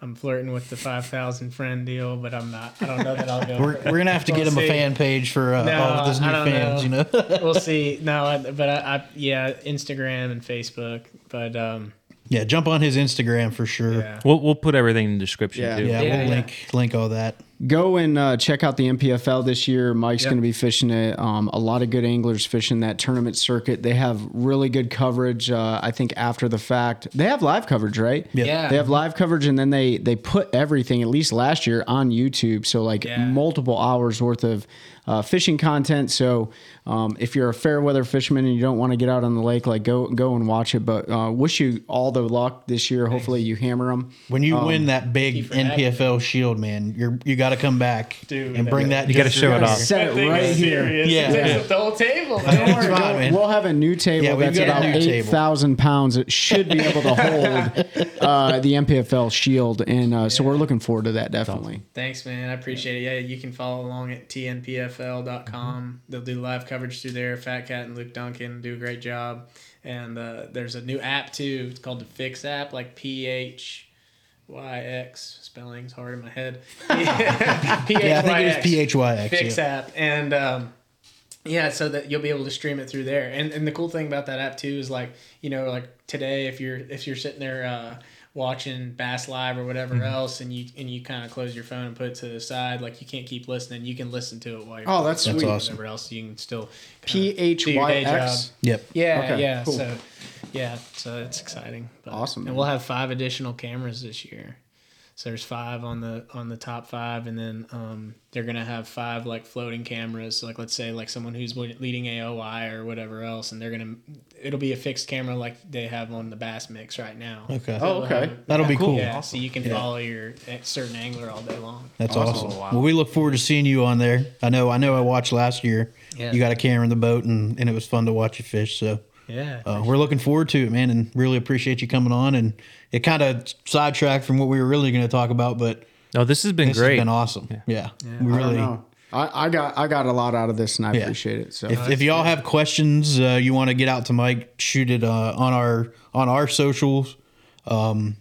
I'm flirting with the five thousand friend deal, but I'm not. I don't know that I'll go. We're, we're gonna have to get We'll him a fan page for uh, No, all of those new fans. You know, we'll see. No, I, but I, I yeah, Instagram and Facebook. But um, yeah. Jump on his Instagram for sure. yeah, We'll we'll put everything in the description Yeah. too. Yeah, Yeah, we'll yeah. link link all that. Go and uh, check out the NPFL this year. Mike's Yep. going to be fishing it. Um, a lot of good anglers fishing that tournament circuit. They have really good coverage. Uh, I think after the fact, they have live coverage, right? Yeah. Yeah. They have live coverage, and then they they put everything. At least last year on YouTube, so like Yeah. multiple hours worth of uh, fishing content. So um, if you're a fair weather fisherman and you don't want to get out on the lake, like go go and watch it. But uh, wish you all the luck this year. Hopefully you hammer them. When you win that big you for having NPFL Shield, man, you're you got to come back Dude, and bring that. You gotta show it off. Set it right here. Yeah, Takes yeah. the whole table. That's Man. fine, We'll- man. We'll have a new table Yeah, we've got a about new table. eight thousand pounds. It should be able to hold uh, the NPFL Shield, and uh, so we're looking forward to that definitely. Thanks, man. I appreciate it. Yeah, you can follow along at tnpfl.com. They'll do live coverage through there. Fat Cat and Luke Duncan do a great job. and uh, there's a new app too. It's called the Fix app, like P H Y X. Spelling's hard in my head. Yeah, I think it is PHYX. Fix yeah. app, and um, yeah, so that you'll be able to stream it through there. And and the cool thing about that app too is like you know like today if you're if you're sitting there. Uh, watching bass live or whatever Mm-hmm. else and you and you kind of close your phone and put it to the side like you can't keep listening you can listen to it while you're Oh, that's That's sweet. awesome. whatever else you can still P do your Y day job. Yep. Yeah, Okay, yeah. cool. So, yeah, so it's exciting. But, Awesome, And we'll have five additional cameras this year. So there's five on the on the top five, and then um, they're gonna have five like floating cameras. So like let's say like someone who's leading AOY or whatever else, and they're gonna it'll be a fixed camera like they have on the Bass Mix right now. Okay. Oh, okay. That'll be cool. Yeah, so you can follow your certain angler all day long. That's Awesome. awesome. Well, we look forward to seeing you on there. I know. I know. I watched last year. Yeah. You got a camera in the boat, and, and it was fun to watch you fish. So Yeah. uh, we're looking forward to it, man, and really appreciate you coming on. And it kind of sidetracked from what we were really going to talk about, but No, this has been this great. has been awesome. Yeah, we I don't really. know. I, I got I got a lot out of this and I Yeah. appreciate it. So If, if y'all have questions, uh, you want to get out to Mike, shoot it uh, on our on our socials. Um,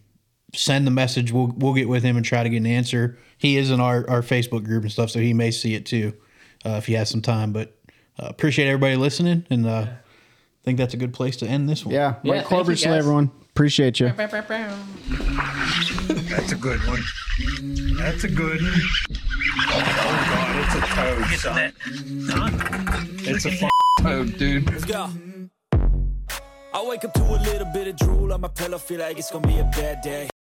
send the message. We'll we'll get with him and try to get an answer. He is in our, our Facebook group and stuff, so he may see it too uh, if he has some time. But uh, appreciate everybody listening, and uh, I think that's a good place to end this one. yeah, Yeah, Mike thank you, everyone. Appreciate you. That's a good one. That's a good one. Oh god, it's a toad, son. It's a f- toad, dude. Let's go. I wake up to a little bit of drool on my pillow, feel like it's gonna be a bad day.